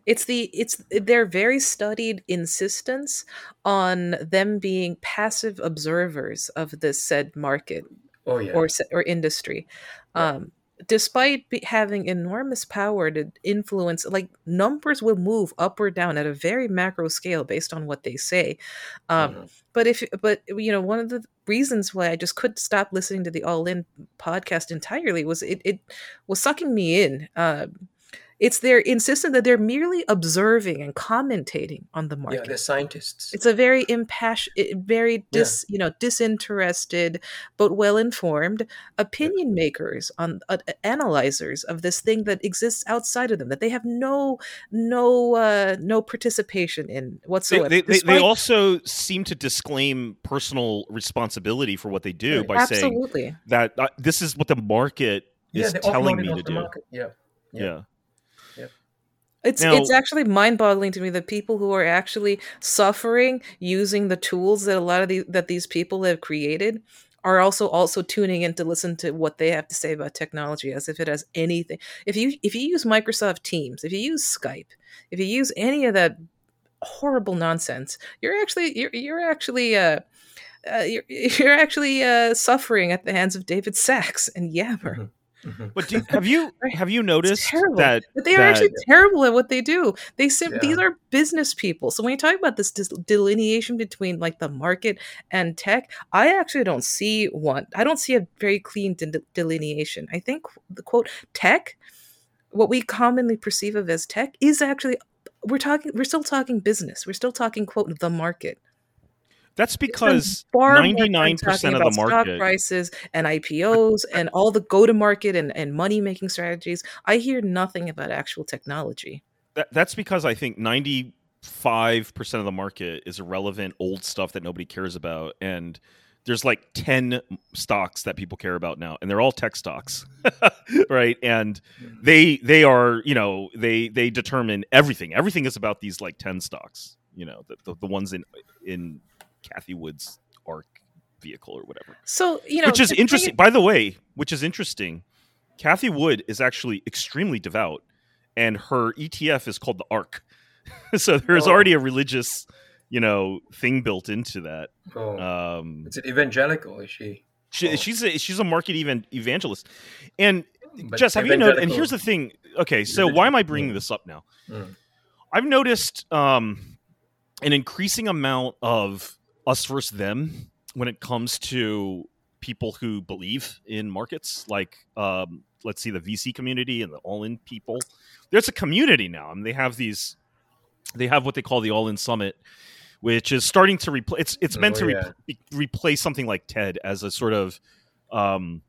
it's the it's their very studied insistence on them being passive observers of this said market Oh yeah, or or industry Yeah. um despite be, having enormous power to influence like numbers will move up or down at a very macro scale based on what they say um Mhm. but if but you know one of the reasons why i just couldn't stop listening to the all in podcast entirely was it it was sucking me in um it's their insistent that they're merely observing and commentating on the yeah, market they're scientists. it's a very impassioned, very dis, you know, disinterested but well informed opinion makers on uh, analyzers of this thing that exists outside of them that they have no no uh, no participation in They, whatsoever. they, they, they despite- also seem to disclaim personal responsibility for what they do Right. by saying absolutely. that uh, this is what the market yeah, is telling me to do. market. Yeah, yeah. Yeah. It's Now- it's actually mind-boggling to me that people who are actually suffering using the tools that a lot of these that these people have created are also also tuning in to listen to what they have to say about technology as if it has anything if you if you use microsoft teams if you use skype if you use any of that horrible nonsense you're actually you're, you're actually uh, uh you're, you're actually uh suffering at the hands of david Sacks and yammer mm-hmm. Mm-hmm. But do, have you have you noticed that but they are that, actually terrible at what they do? They sim- yeah. these are business people. So when you talk about this delineation between like the market and tech, I actually don't see one. I don't see a very clean de- delineation. I think the quote tech, what we commonly perceive of as tech, is actually we're talking. We're still talking business. We're still talking quote the market. That's because ninety nine percent of the market stock prices and IPOs and all the go to market and, and money making strategies. I hear nothing about actual technology. That, that's because I think ninety five percent of the market is irrelevant old stuff that nobody cares about, and there's like 10 stocks that people care about now and they're all tech stocks right and mm-hmm. they they are you know they they determine everything everything is about these like 10 stocks you know the, the, the ones in in Cathie Wood's ARK vehicle or whatever. So you know, which is interesting. By the way, which is interesting. Cathie Wood is actually extremely devout, and her ETF is called the ARK. so there's oh. already a religious, you know, thing built into that. Oh. Um, it's an evangelical, is she? she oh. She's a she's a market even evangelist, and but Jess, have you noticed? And here's the thing. Okay, so why am I bringing mm. this up now? Mm. I've noticed um, an increasing amount of us versus them when it comes to people who believe in markets like um, let's see the vc community and the all-in people there's a community now I mean, they have these they have what they call the all-in summit which is starting to replace it's it's meant oh, to yeah. re- replace something like ted as a sort of um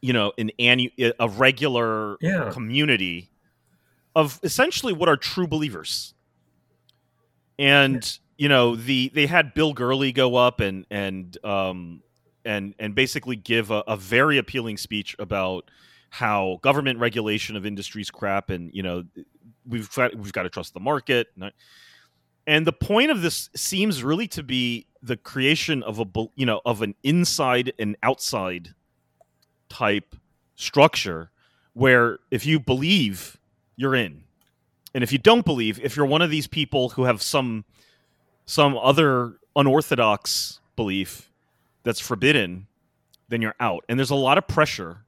you know an annual a regular yeah. community of essentially what are true believers and you know the they had Bill Gurley go up and and um and and basically give a, a very appealing speech about how government regulation of industries crap and you know we've got we've got to trust the market. And the point of this seems really to be the creation of a you know of an inside and outside type structure where if you believe you're in. And if you don't believe if you're one of these people who have some some other unorthodox belief that's forbidden, then you're out. And there's a lot of pressure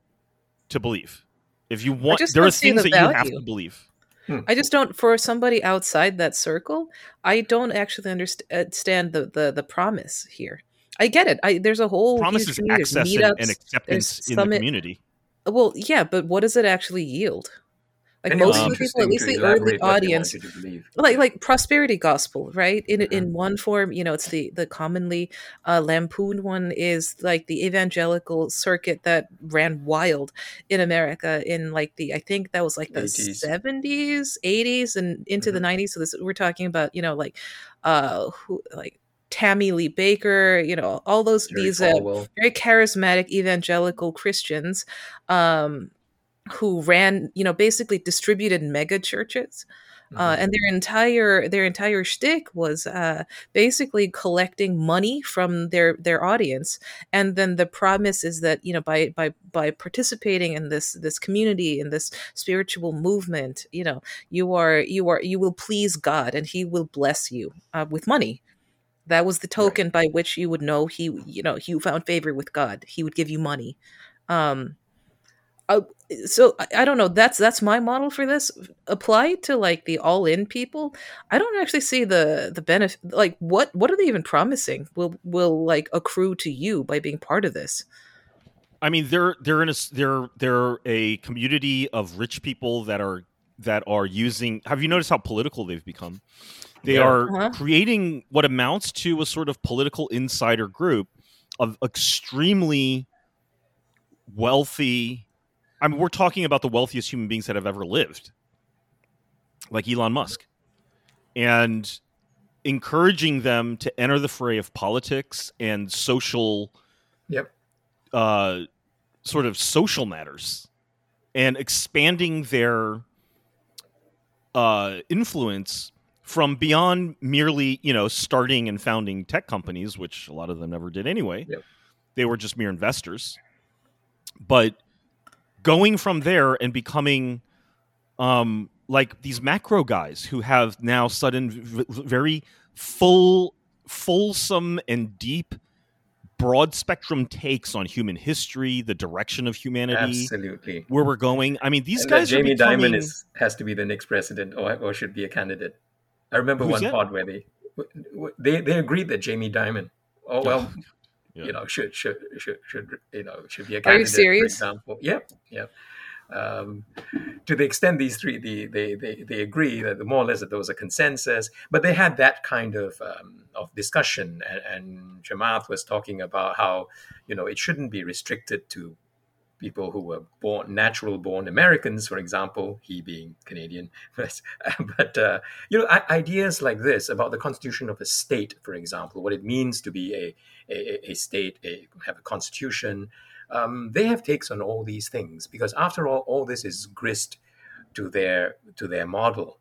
to believe. If you want, there are things the that you have to believe. Hmm. I just don't. For somebody outside that circle, I don't actually understand the the, the promise here. I get it. I, there's a whole promise is access and, and, acceptance in the community. Well, yeah, but what does it actually yield? Like most people, at least the early audience, like like prosperity gospel, right? In mm-hmm. in one form, you know, it's the the commonly uh, lampooned one is like the evangelical circuit that ran wild in America in like the I think that was like the seventies, eighties, and into mm-hmm. the nineties. So this we're talking about, you know, like uh, who like Tammy Lee Bakker, you know, all those Jerry these uh, very charismatic evangelical Christians um, who ran, you know, basically distributed mega churches. Uh, mm-hmm. and their entire their entire shtick was uh, basically collecting money from their their audience, and then the promise is that you know by by by participating in this this community in this spiritual movement, you know you are you are you will please God, and He will bless you uh, with money. That was the token right. by which you would know he you know you found favor with God. He would give you money. Um, uh, so I, I, don't know that's that's my model for this applied to like the all in people i don't actually see the the benefit like what what are they even promising will will like accrue to you by being part of this i mean they're they're in a they're they're a community of rich people that are that are using have you noticed how political they've become they yeah. are uh-huh. creating what amounts to a sort of political insider group of extremely wealthy I mean, we're talking about the wealthiest human beings that have ever lived, like Elon Musk, and encouraging them to enter the fray of politics and social, yep, uh, sort of social matters, and expanding their uh, influence from beyond merely, you know, starting and founding tech companies, which a lot of them never did anyway. Yep they were just mere investors. But going from there and becoming um, like these macro guys who have now sudden v- very full fulsome and deep broad spectrum takes on human history, the direction of humanity, absolutely where we're going. I mean, these and guys. Jamie becoming... Dimon is, has to be the next president, or, or should be a candidate. I remember Who's one that? pod where they they they agreed that Jamie Dimon, oh well, Yeah. you know, should should should should you know should be a Are candidate. you serious? For example, yep, yep. Um, to the extent these three they, they, they, they agree that more or less that there was a consensus, but they had that kind of um, of discussion, and, and Chamath was talking about how you know it shouldn't be restricted to people who were born natural born Americans, for example, he being Canadian, but, uh, you know ideas like this about the constitution of a state, for example, what it means to be a a, a state, a, have a constitution. Um, they have takes on all these things because, after all, all this is grist to their to their model,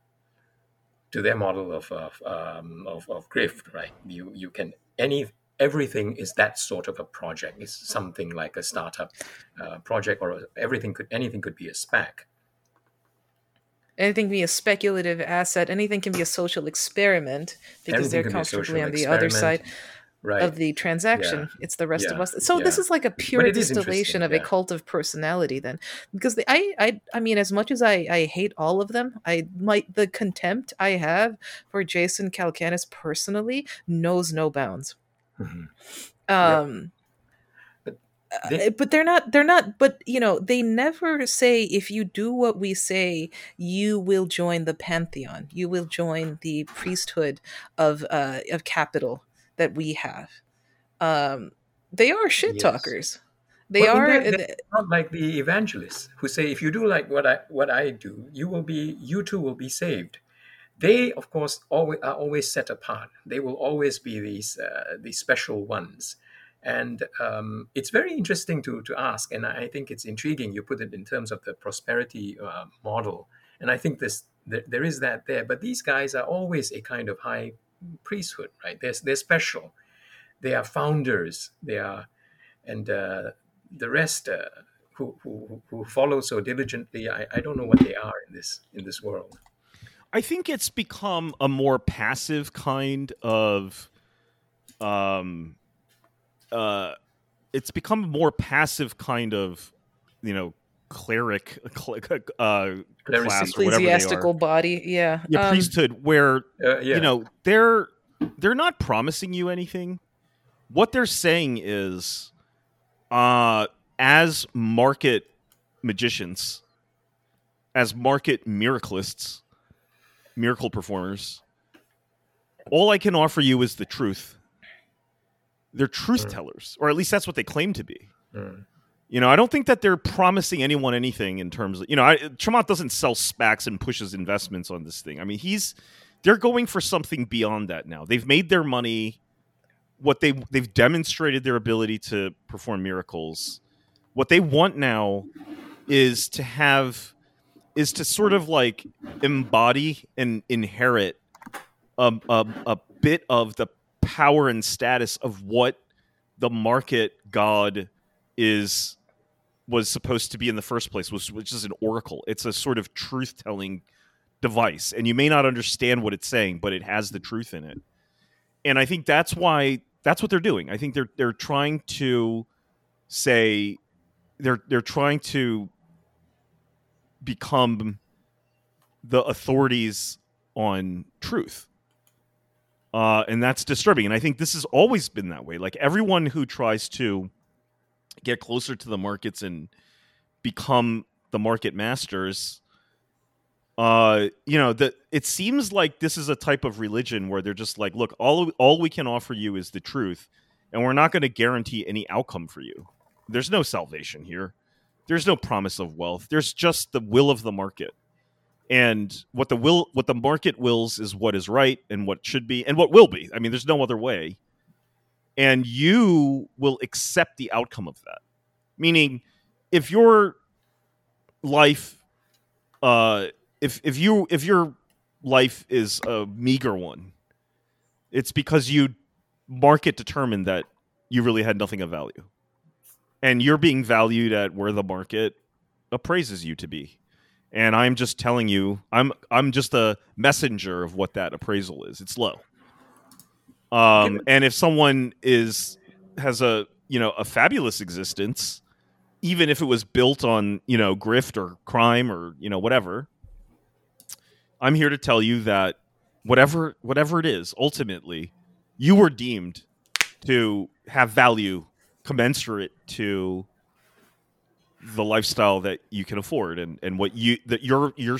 to their model of of, um, of, of grift. Right? You you can any everything is that sort of a project. It's something like a startup uh, project, or everything could anything could be a spec. Anything can be a speculative asset. Anything can be a social experiment because they're can be a social comfortably on the other side. Right. of the transaction. It's the rest of us. So this is like a pure distillation of yeah. a cult of personality. Then, because the, I, I, I mean, as much as I, I hate all of them, I might the contempt I have for Jason Calacanis personally knows no bounds. Mhm. Um. But uh, they- but they're not they're not but you know they never say if you do what we say you will join the pantheon you will join the priesthood of uh of capital that we have um they are shit Yes. talkers they Well, are that- that- Not like the evangelists who say, if you do like what I what I do, you will be you too will be saved. They, of course, always are always set apart. They will always be these uh, these special ones, and um, it's very interesting to to ask. And I think it's intriguing. You put it in terms of the prosperity uh, model, and I think this there, is that there. But these guys are always a kind of high priesthood, right? They're they're special. They are founders. They are, and uh, the rest. Uh, who, who, who follow so diligently, I, I don't know what they are in this in this world. I think it's become a more passive kind of um uh it's become a more passive kind of you know cleric cl- uh Clericism. class or whatever they ecclesiastical are. body yeah Yeah, Um, priesthood where Uh, yeah. you know they're they're not promising you anything what they're saying is uh as market magicians as market miraclists miracle performers all i can offer you is the truth they're truth tellers or at least that's what they claim to be Mm. you know, I don't think that they're promising anyone anything in terms of, you know, I, Tremont doesn't sell SPACs and pushes investments on this thing. I mean, he's they're going for something beyond that now. They've made their money. What they they've demonstrated their ability to perform miracles. What they want now is to have is to sort of like embody and inherit a, a, a bit of the power and status of what the market god is was supposed to be in the first place, which, which is an oracle. It's a sort of truth telling device, and you may not understand what it's saying, but it has the truth in it. And I think that's why that's what they're doing. I think they're they're trying to say they're they're trying to become the authorities on truth. Uh, and that's disturbing. And I think this has always been that way. Like everyone who tries to get closer to the markets and become the market masters uh you know that it seems like this is a type of religion where they're just like look all all we can offer you is the truth and we're not going to guarantee any outcome for you there's no salvation here there's no promise of wealth. There's just the will of the market. And what the will what the market wills is what is right and what should be and what will be. I mean there's no other way. And you will accept the outcome of that. Meaning if your life uh if if you if your life is a meager one it's because you market determined that you really had nothing of value and you're being valued at where the market appraises you to be. And i'm just telling you i'm i'm just a messenger of what that appraisal is. It's low. Um and if someone is has a you know a fabulous existence even if it was built on you know grift or crime or you know whatever i'm here to tell you that whatever whatever it is ultimately you were deemed to have value commensurate to the lifestyle that you can afford and and what you that your your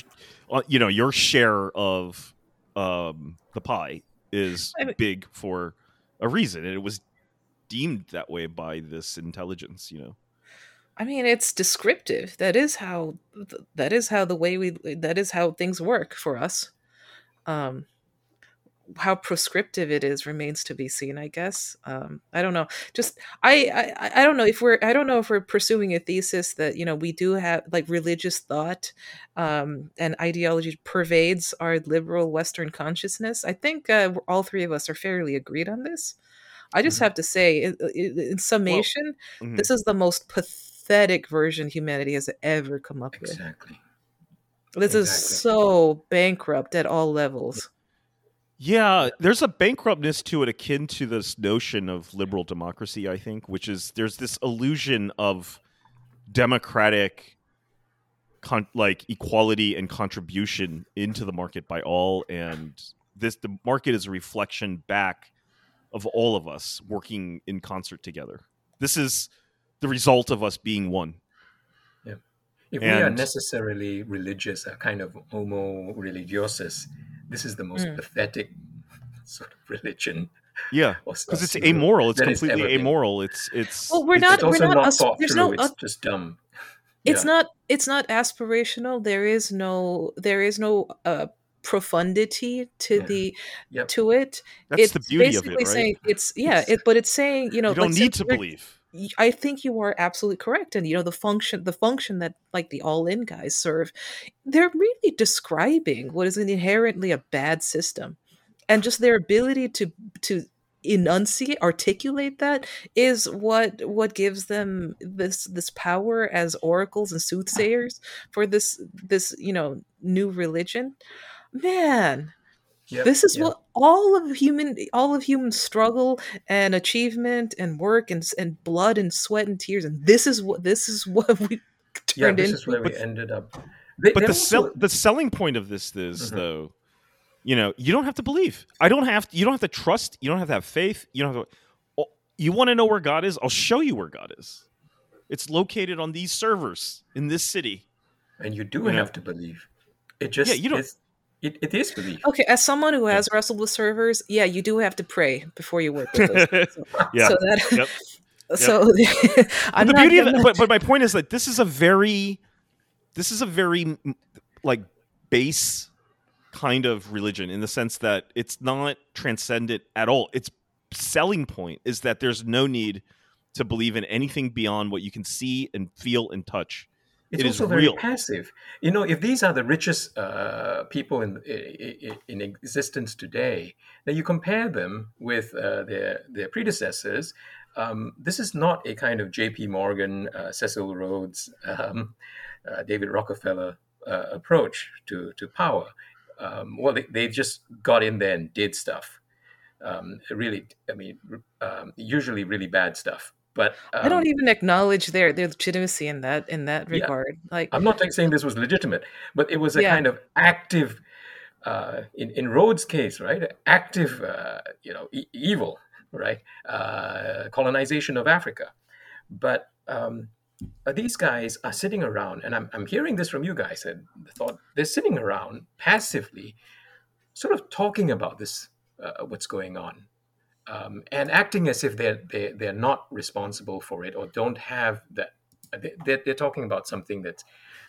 uh, you know your share of um the pie is I mean- big for a reason and it was deemed that way by this intelligence you know I mean, it's descriptive. That is how that is how the way we that is how things work for us. Um, how prescriptive it is remains to be seen. I guess. Um, I don't know. Just I, I I don't know if we're I don't know if we're pursuing a thesis that you know we do have like religious thought um, and ideology pervades our liberal Western consciousness. I think uh, all three of us are fairly agreed on this. I just Mhm. have to say, in, in summation, Mhm. this is the most pathetic version humanity has ever come up with. Exactly. This is so bankrupt at all levels. Yeah, there's a bankruptness to it akin to this notion of liberal democracy, I think, which is there's this illusion of democratic con- like equality and contribution into the market by all and this the market is a reflection back of all of us working in concert together. This is the result of us being one. Yeah. If we are necessarily religious, a kind of homo religiosus, this is the most Mm. pathetic sort of religion. Yeah, because it's syndrome amoral. It's that has completely ever been. amoral. It's it's Well, we're It's not. We're not. not us- there's through. no. it's uh, just dumb. it's Yeah. not. It's not aspirational. There is no. There is no uh, profundity to Yeah. the Yep. to it. that's it's the beauty of basically it, right? saying it's yeah. It's- It, but it's saying you know you don't like, need to believe. I think you are absolutely correct. And you know, the function the function that like the all in guys serve, they're really describing what is inherently a bad system. And just their ability to to enunciate, articulate that is what what gives them this this power as oracles and soothsayers for this this, you know, new religion. Man, Yep, this is yep. what all of human all of human struggle and achievement and work and and blood and sweat and tears and this is what this is what we Yeah, turned this into is where we ended up. They, but they're the sell, also- the selling point of this is Mhm. though you know you don't have to believe i don't have you don't have to trust you don't have to have faith you don't have to you want to know where god is i'll show you where god is it's located on these servers in this city and you do you know? have to believe. It just yeah, you don't- it's, it, it is belief. okay as someone who has wrestled with servers yeah you do have to pray before you work with so, yeah. so that Yep. so i'm but the not, beauty of it, but, but my point is that this is a very this is a very like base kind of religion in the sense that it's not transcendent at all. Its selling point is that there's no need to believe in anything beyond what you can see and feel and touch It's It is also very real. passive. You know, if these are the richest uh, people in, in in existence today, then you compare them with uh, their their predecessors. Um, this is not a kind of J.P. Morgan, uh, Cecil Rhodes, um, uh, David Rockefeller uh, approach to to power. Um, well, they, they just got in there and did stuff. Um, really, I mean, um, usually really bad stuff. But um, i don't even acknowledge their their legitimacy in that in that Yeah. regard like I'm not saying this was legitimate, but it was a Yeah. kind of active, uh, in in Rhodes' case, right? Active, uh, you know, e- evil, right? Uh, colonization of Africa, but um, uh, these guys are sitting around, and I'm I'm hearing this from you guys. And the thought they're sitting around passively, sort of talking about this, uh, what's going on. Um, and acting as if they're, they're they're not responsible for it or don't have that they- they're, they're talking about something that's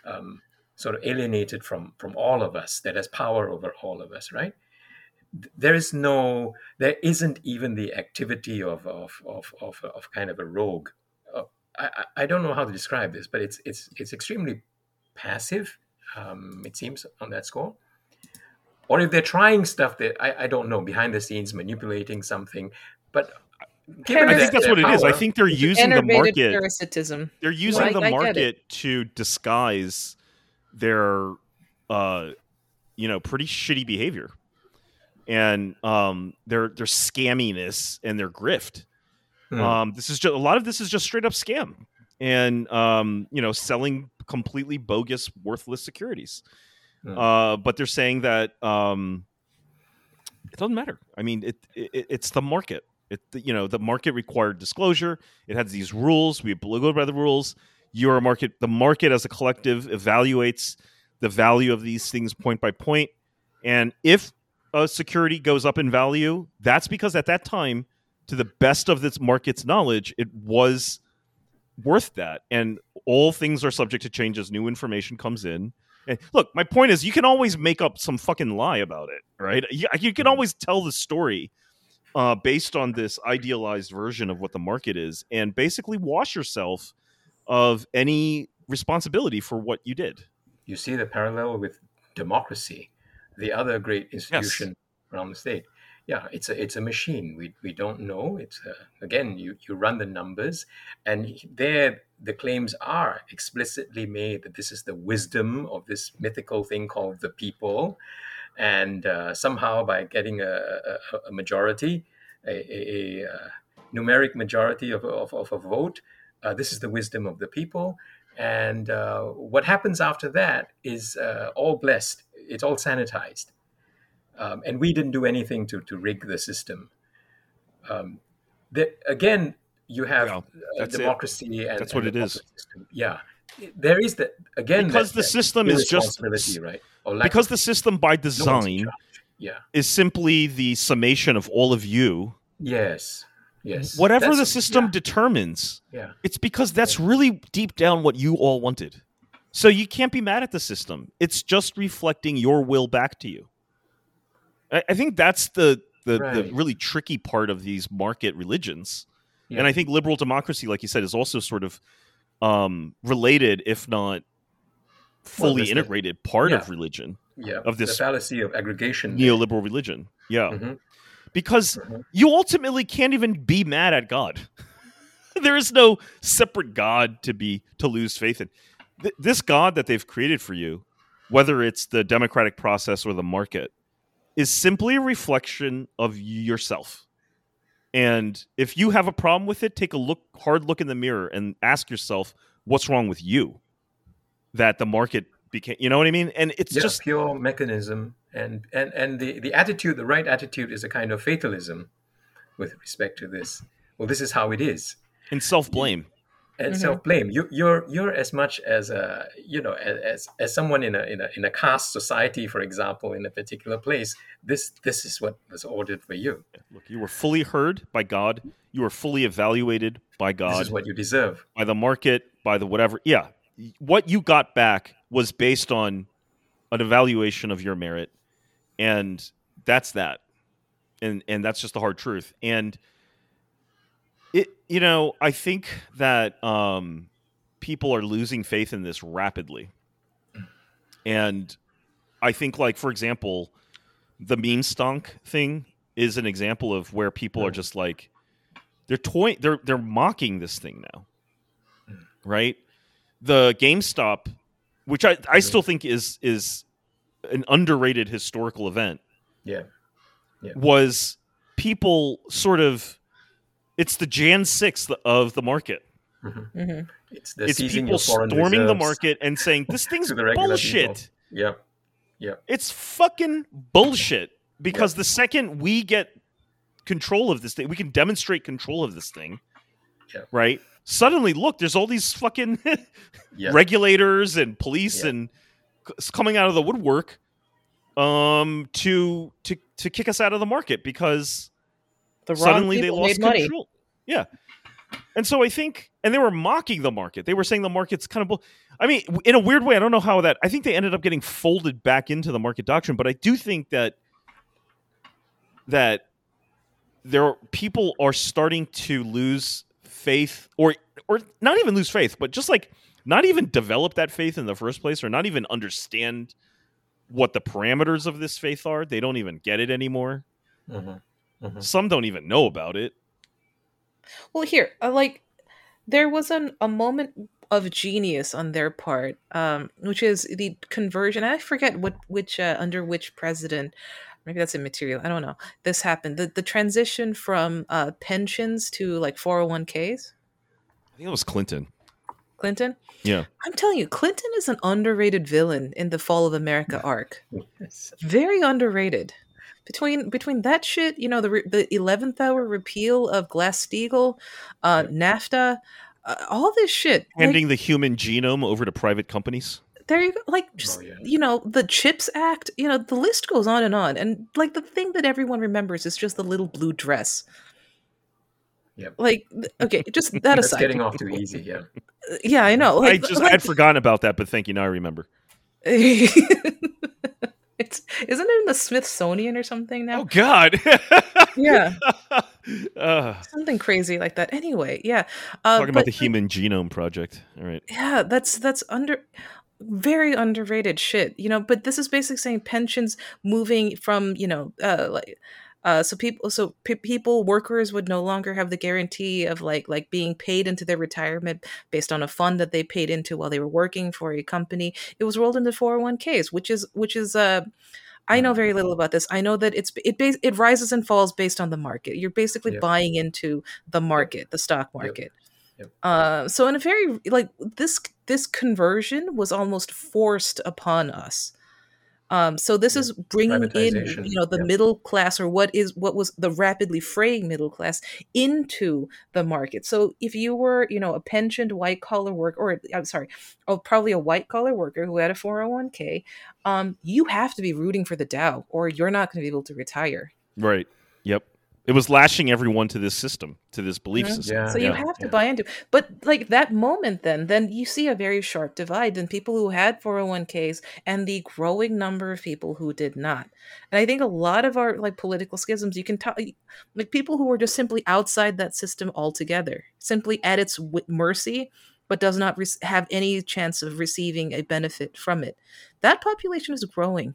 um, sort of alienated from from all of us that has power over all of us right? There is no there isn't even the activity of of of, of, of kind of a rogue. Uh, I I don't know how to describe this but it's it's it's extremely passive um, it seems on that score or if they're trying stuff that I, I don't know behind the scenes manipulating something but I think that's what it is. I think they're using the market. Parasitism. They're using the market to disguise their, uh, you know, pretty shitty behavior, and um, their their scamminess and their grift. Hmm. Um, this is just a lot of this is just straight up scam, and um, you know, selling completely bogus, worthless securities. Uh, but they're saying that um, it doesn't matter. I mean, it, it it's the market. It you know the market required disclosure. It has these rules. We go by the rules. Your market, the market as a collective evaluates the value of these things point by point. And if a security goes up in value, that's because at that time, to the best of this market's knowledge, it was worth that. And all things are subject to change as new information comes in. And look, my point is, you can always make up some fucking lie about it, right? You, you can mm-hmm. always tell the story uh, based on this idealized version of what the market is, and basically wash yourself of any responsibility for what you did. You see the parallel with democracy, the other great institution yes. around the state yeah, it's a it's a machine. We we don't know. It's a, again, you you run the numbers, and there the claims are explicitly made that this is the wisdom of this mythical thing called the people, and uh, somehow by getting a, a, a majority, a, a, uh, numeric majority of, of, of a vote, uh, this is the wisdom of the people. And uh, what happens after that is uh, all blessed. It's all sanitized um, and we didn't do anything to, to rig the system. Um, that again, you have yeah, uh, democracy, it. and that's what and it is. System. Yeah, there is that again because that, the system is just right. because the system by design, no yeah, is simply the summation of all of you. Yes. Yes. Whatever that's, the system yeah. determines, yeah. it's because that's yeah. really deep down what you all wanted. So you can't be mad at the system. It's just reflecting your will back to you. I, I think that's the the, right. the, really tricky part of these market religions. Yeah. And I think liberal democracy, like you said, is also sort of um, related, if not fully well, integrated, part yeah. of religion. Yeah, of this the fallacy of aggregation, neoliberal religion. Yeah, mm-hmm. because mm-hmm. you ultimately can't even be mad at God. there is no separate God to be to lose faith in. Th- this God that they've created for you, whether it's the democratic process or the market, is simply a reflection of yourself. And if you have a problem with it, take a look hard look in the mirror and ask yourself what's wrong with you that the market became you know what I mean? And it's yeah, just pure mechanism and and and the the attitude the right attitude is a kind of fatalism with respect to this. Well, this is how it is. And self-blame and mm-hmm. self blame. You, you're you're as much as a you know as as someone in a, in a in a caste society, for example, in a particular place. This this is what was ordered for you. Look, you were fully heard by God. You were fully evaluated by God. This is what you deserve by the market, by the whatever. Yeah, what you got back was based on an evaluation of your merit, and that's that, and and that's just the hard truth. And it you know, I think that um, people are losing faith in this rapidly. And I think like for example, the meme stonk thing is an example of where people are just like they're toy they're they're mocking this thing now. Right? The GameStop, which I, I still think is is an underrated historical event. Yeah. yeah. Was people sort of it's the Jan 6th of the market. Mm-hmm. Mm-hmm. It's, it's people storming the market and saying this thing's bullshit. Yeah, yeah. It's fucking bullshit because the second we get control of this thing, we can demonstrate control of this thing. Right. Suddenly, look, there's all these fucking regulators and police and it's coming out of the woodwork um to to to kick us out of the market because the suddenly they lost control. Money. Yeah. And so I think, and they were mocking the market. They were saying the market's kind of, bull- I mean, in a weird way, I don't know how that, I think they ended up getting folded back into the market doctrine, but I do think that, that there are, people are starting to lose faith or, or not even lose faith, but just like not even develop that faith in the first place or not even understand what the parameters of this faith are. They don't even get it anymore. Mm-hmm. Mm-hmm. Some don't even know about it. Well, here, uh, like, there was an, a moment of genius on their part, um, which is the conversion. I forget what which uh, under which president. Maybe that's immaterial. I don't know. This happened. The the transition from uh, pensions to like four hundred one ks. I think it was Clinton. Clinton. Yeah. I'm telling you, Clinton is an underrated villain in the Fall of America arc. Very underrated. Between between that shit, you know, the the eleventh hour repeal of Glass Steagall, uh, NAFTA, uh, all this shit, handing like, the human genome over to private companies. There you go. Like just oh, yeah. you know the Chips Act. You know the list goes on and on. And like the thing that everyone remembers is just the little blue dress. Yep. Like okay, just that aside. getting off too easy. Yeah. Yeah, I know. Like, I just like, I'd forgotten about that, but thank you. Now I remember. it's isn't it in the Smithsonian or something now? Oh God. yeah. Uh, something crazy like that. Anyway, yeah. Uh, talking but, about the Human Genome Project. All right. Yeah, that's that's under very underrated shit. You know, but this is basically saying pensions moving from you know uh, like uh, so people, so p- people, workers would no longer have the guarantee of like like being paid into their retirement based on a fund that they paid into while they were working for a company. It was rolled into 401ks, which is which is uh I know very little about this. I know that it's it bas- it rises and falls based on the market. You're basically yep. buying into the market, the stock market. Yep. Yep. Uh, so in a very like this this conversion was almost forced upon us um, so this yeah. is bringing in, you know, the yeah. middle class or what is what was the rapidly fraying middle class into the market. So if you were, you know, a pensioned white collar worker, or I'm sorry, oh, probably a white collar worker who had a 401k, um, you have to be rooting for the Dow, or you're not going to be able to retire. Right. Yep it was lashing everyone to this system to this belief mm-hmm. system. Yeah, so you have to yeah. buy into but like that moment then then you see a very sharp divide in people who had 401ks and the growing number of people who did not. And i think a lot of our like political schisms you can talk like people who are just simply outside that system altogether simply at its mercy but does not re- have any chance of receiving a benefit from it. That population is growing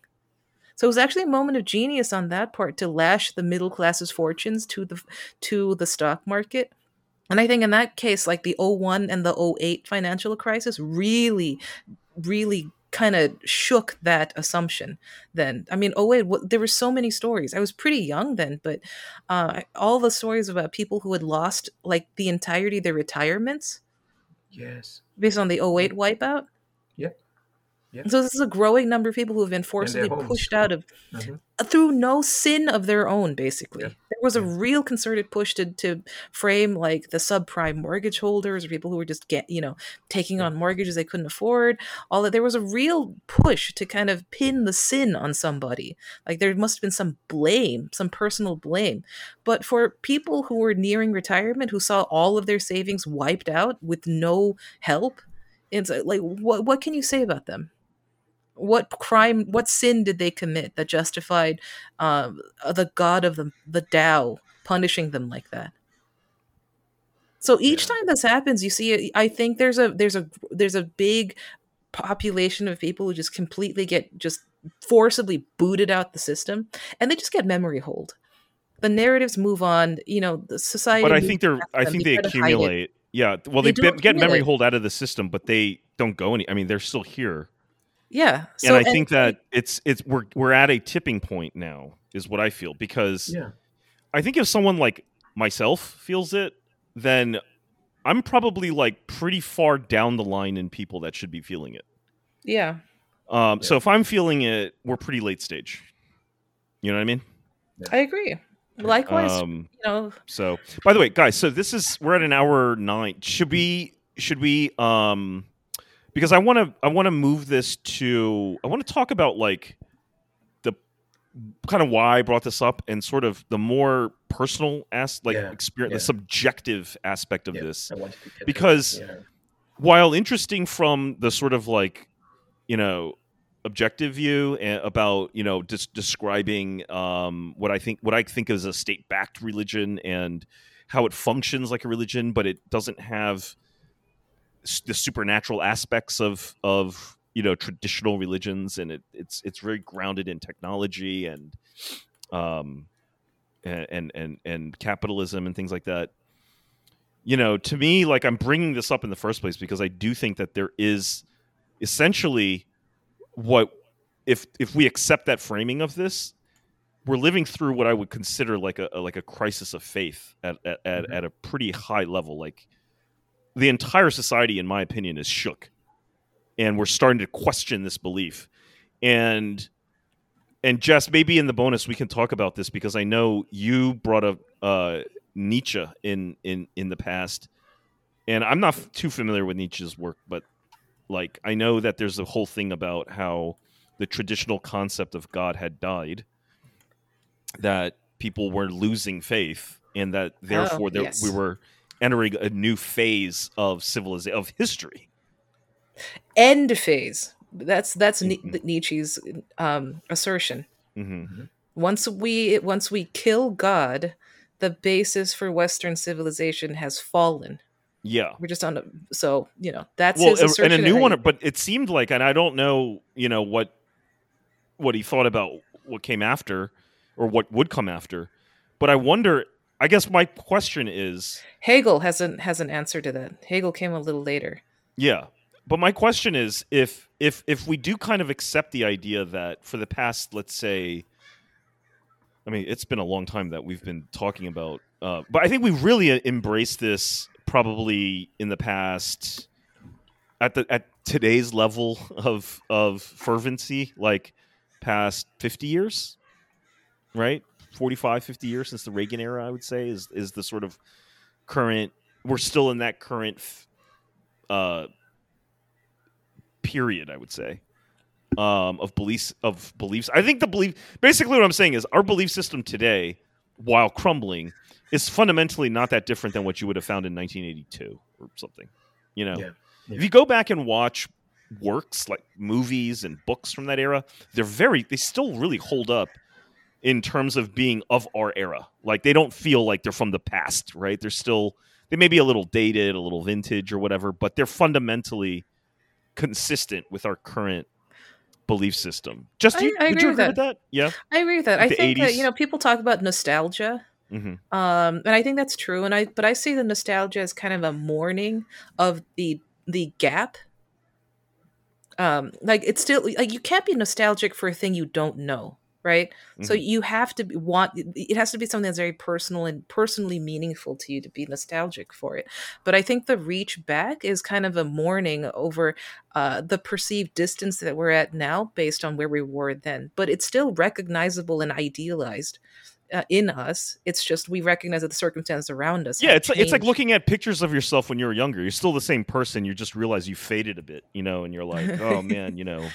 so it was actually a moment of genius on that part to lash the middle class's fortunes to the to the stock market. And I think in that case, like the 01 and the 08 financial crisis really, really kind of shook that assumption then. I mean, 08, there were so many stories. I was pretty young then, but uh, all the stories about people who had lost like the entirety of their retirements. Yes. Based on the 08 wipeout. Yep. Yep. So this is a growing number of people who have been forcibly pushed out of mm-hmm. through no sin of their own. Basically, yep. there was a real concerted push to to frame like the subprime mortgage holders or people who were just get you know taking yep. on mortgages they couldn't afford. All that there was a real push to kind of pin the sin on somebody. Like there must have been some blame, some personal blame. But for people who were nearing retirement, who saw all of their savings wiped out with no help, it's like what what can you say about them? What crime what sin did they commit that justified uh, the god of the, the Dow punishing them like that? So each yeah. time this happens you see i think there's a there's a there's a big population of people who just completely get just forcibly booted out the system and they just get memory hold. The narratives move on you know the society but i think they're i think they accumulate. Yeah well they, they get memory hold out of the system but they don't go any i mean they're still here yeah. So, and I and, think that it's it's we're we're at a tipping point now, is what I feel. Because yeah. I think if someone like myself feels it, then I'm probably like pretty far down the line in people that should be feeling it. Yeah. Um, yeah. so if I'm feeling it, we're pretty late stage. You know what I mean? I agree. Likewise, um, you know. So, by the way, guys, so this is we're at an hour nine. Should we should we um because I want to I want to move this to I want to talk about like the kind of why I brought this up and sort of the more personal as like yeah, experience yeah. the subjective aspect of yeah, this. Because while interesting from the sort of like you know objective view about you know just describing um, what I think what I think is a state backed religion and how it functions like a religion but it doesn't have the supernatural aspects of of you know traditional religions, and it, it's it's very grounded in technology and um and and and capitalism and things like that. you know, to me, like I'm bringing this up in the first place because I do think that there is essentially what if if we accept that framing of this, we're living through what I would consider like a, like a crisis of faith at at, Mhm. at a pretty high level. Like the entire society, in my opinion, is shook, and we're starting to question this belief. And and Jess, maybe in the bonus we can talk about this because I know you brought up uh, Nietzsche in in in the past, and I'm not f- too familiar with Nietzsche's work, but like I know that there's a whole thing about how the traditional concept of God had died, that people were losing faith, and that therefore there, yes. we were entering a new phase of civilization of history. End phase. That's that's Mhm. Nietzsche's um, assertion. hmm Once we once we kill God, the basis for Western civilization has fallen. Yeah. We're just on a so you know that's well, his assertion. and a new one, but it seemed like, and I don't know, you know what what he thought about what came after or what would come after, but I wonder. I guess my question is, Hegel has an has an answer to that. Hegel came a little later. yeah, but my question is, if if if we do kind of accept the idea that for the past, let's say, I mean, it's been a long time that we've been talking about, uh, but I think we really embraced this probably in the past at the at today's level of of fervency, like past fifty years, right? 45, 50 years since the Reagan era, I would say, is is the sort of current. We're still in that current f- uh, period, I would say, um, of beliefs of beliefs. I think the belief, basically, what I'm saying is our belief system today, while crumbling, is fundamentally not that different than what you would have found in 1982 or something. You know, Yeah. Yeah. if you go back and watch works like movies and books from that era, they're very, they still really hold up in terms of being of our era. Like they don't feel like they're from the past, right? They're still they may be a little dated, a little vintage or whatever, but they're fundamentally consistent with our current belief system. Just I- you, I agree you with agree with that? Yeah. I agree with that. Like I think that you know people talk about nostalgia, hmm um, and I think that's true. And I but I see the nostalgia as kind of a mourning of the the gap. Um, like it's still like you can't be nostalgic for a thing you don't know, right? So Mhm. you have to want it has to be something that's very personal and personally meaningful to you to be nostalgic for it. But I think the reach back is kind of a mourning over uh, the perceived distance that we're at now based on where we were then. But it's still recognizable and idealized uh, in us. It's just we recognize that the circumstances around us. Yeah, it's it's like looking at pictures of yourself when you were younger. You're still the same person. You just realize you faded a bit, you know, and you're like, oh man, you know.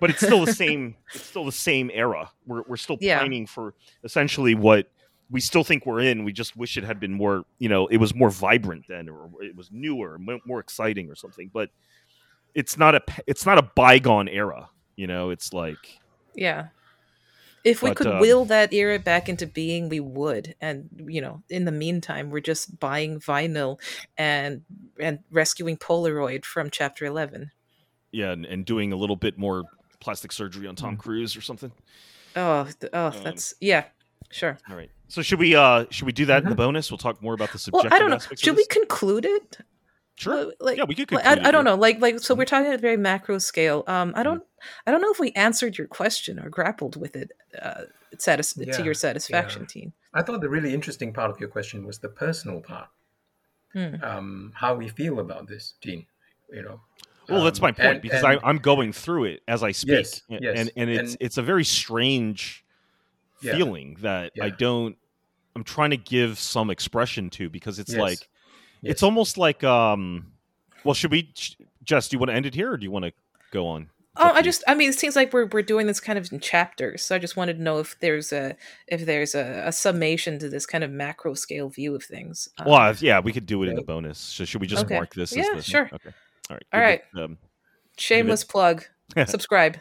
But it's still the same. It's still the same era. We're we're still Yeah. pining for essentially what we still think we're in. We just wish it had been more. You know, it was more vibrant then, or it was newer, more exciting, or something. But it's not a it's not a bygone era. You know, it's like Yeah. If we But, could um, will that era back into being, we would. And you know, in the meantime, we're just buying vinyl and and rescuing Polaroid from Chapter Eleven. Yeah, and, and doing a little bit more plastic surgery on Tom Mm. Cruise or something. Oh, oh, Um, that's yeah, sure. All right. So should we uh should we do that in the Mhm. bonus? We'll talk more about the Well, subjective I don't know. Should we conclude it? Sure. Like, yeah, we could. like, conclude I, I don't know. Like, like, so we're talking at a very macro scale. Um, Mm-hmm. I don't, I don't know if we answered your question or grappled with it, uh, satis- to your satisfaction, yeah. Teen. I thought the really interesting part of your question was the personal part. Hmm. Um, how we feel about this, Teen. You know. Well, that's Um, my point and- because and- I, I'm going through it as I speak, Yes, and yes, and it's and- it's a very strange Yeah. feeling that I don't. I'm trying to give some expression to because it's Yes. like Yes. it's almost like um. Well, should we, sh- Jess? Do you want to end it here, or do you want to go on? Oh, I just, I mean, it seems like we're we're doing this kind of in chapters. So I just wanted to know if there's a if there's a, a summation to this kind of macro scale view of things. Um, Well, yeah, we could do it in the Okay. bonus. So should we just Okay. mark this? Yeah, as the, sure. Okay. All right. All right. Um, shameless plug. Subscribe.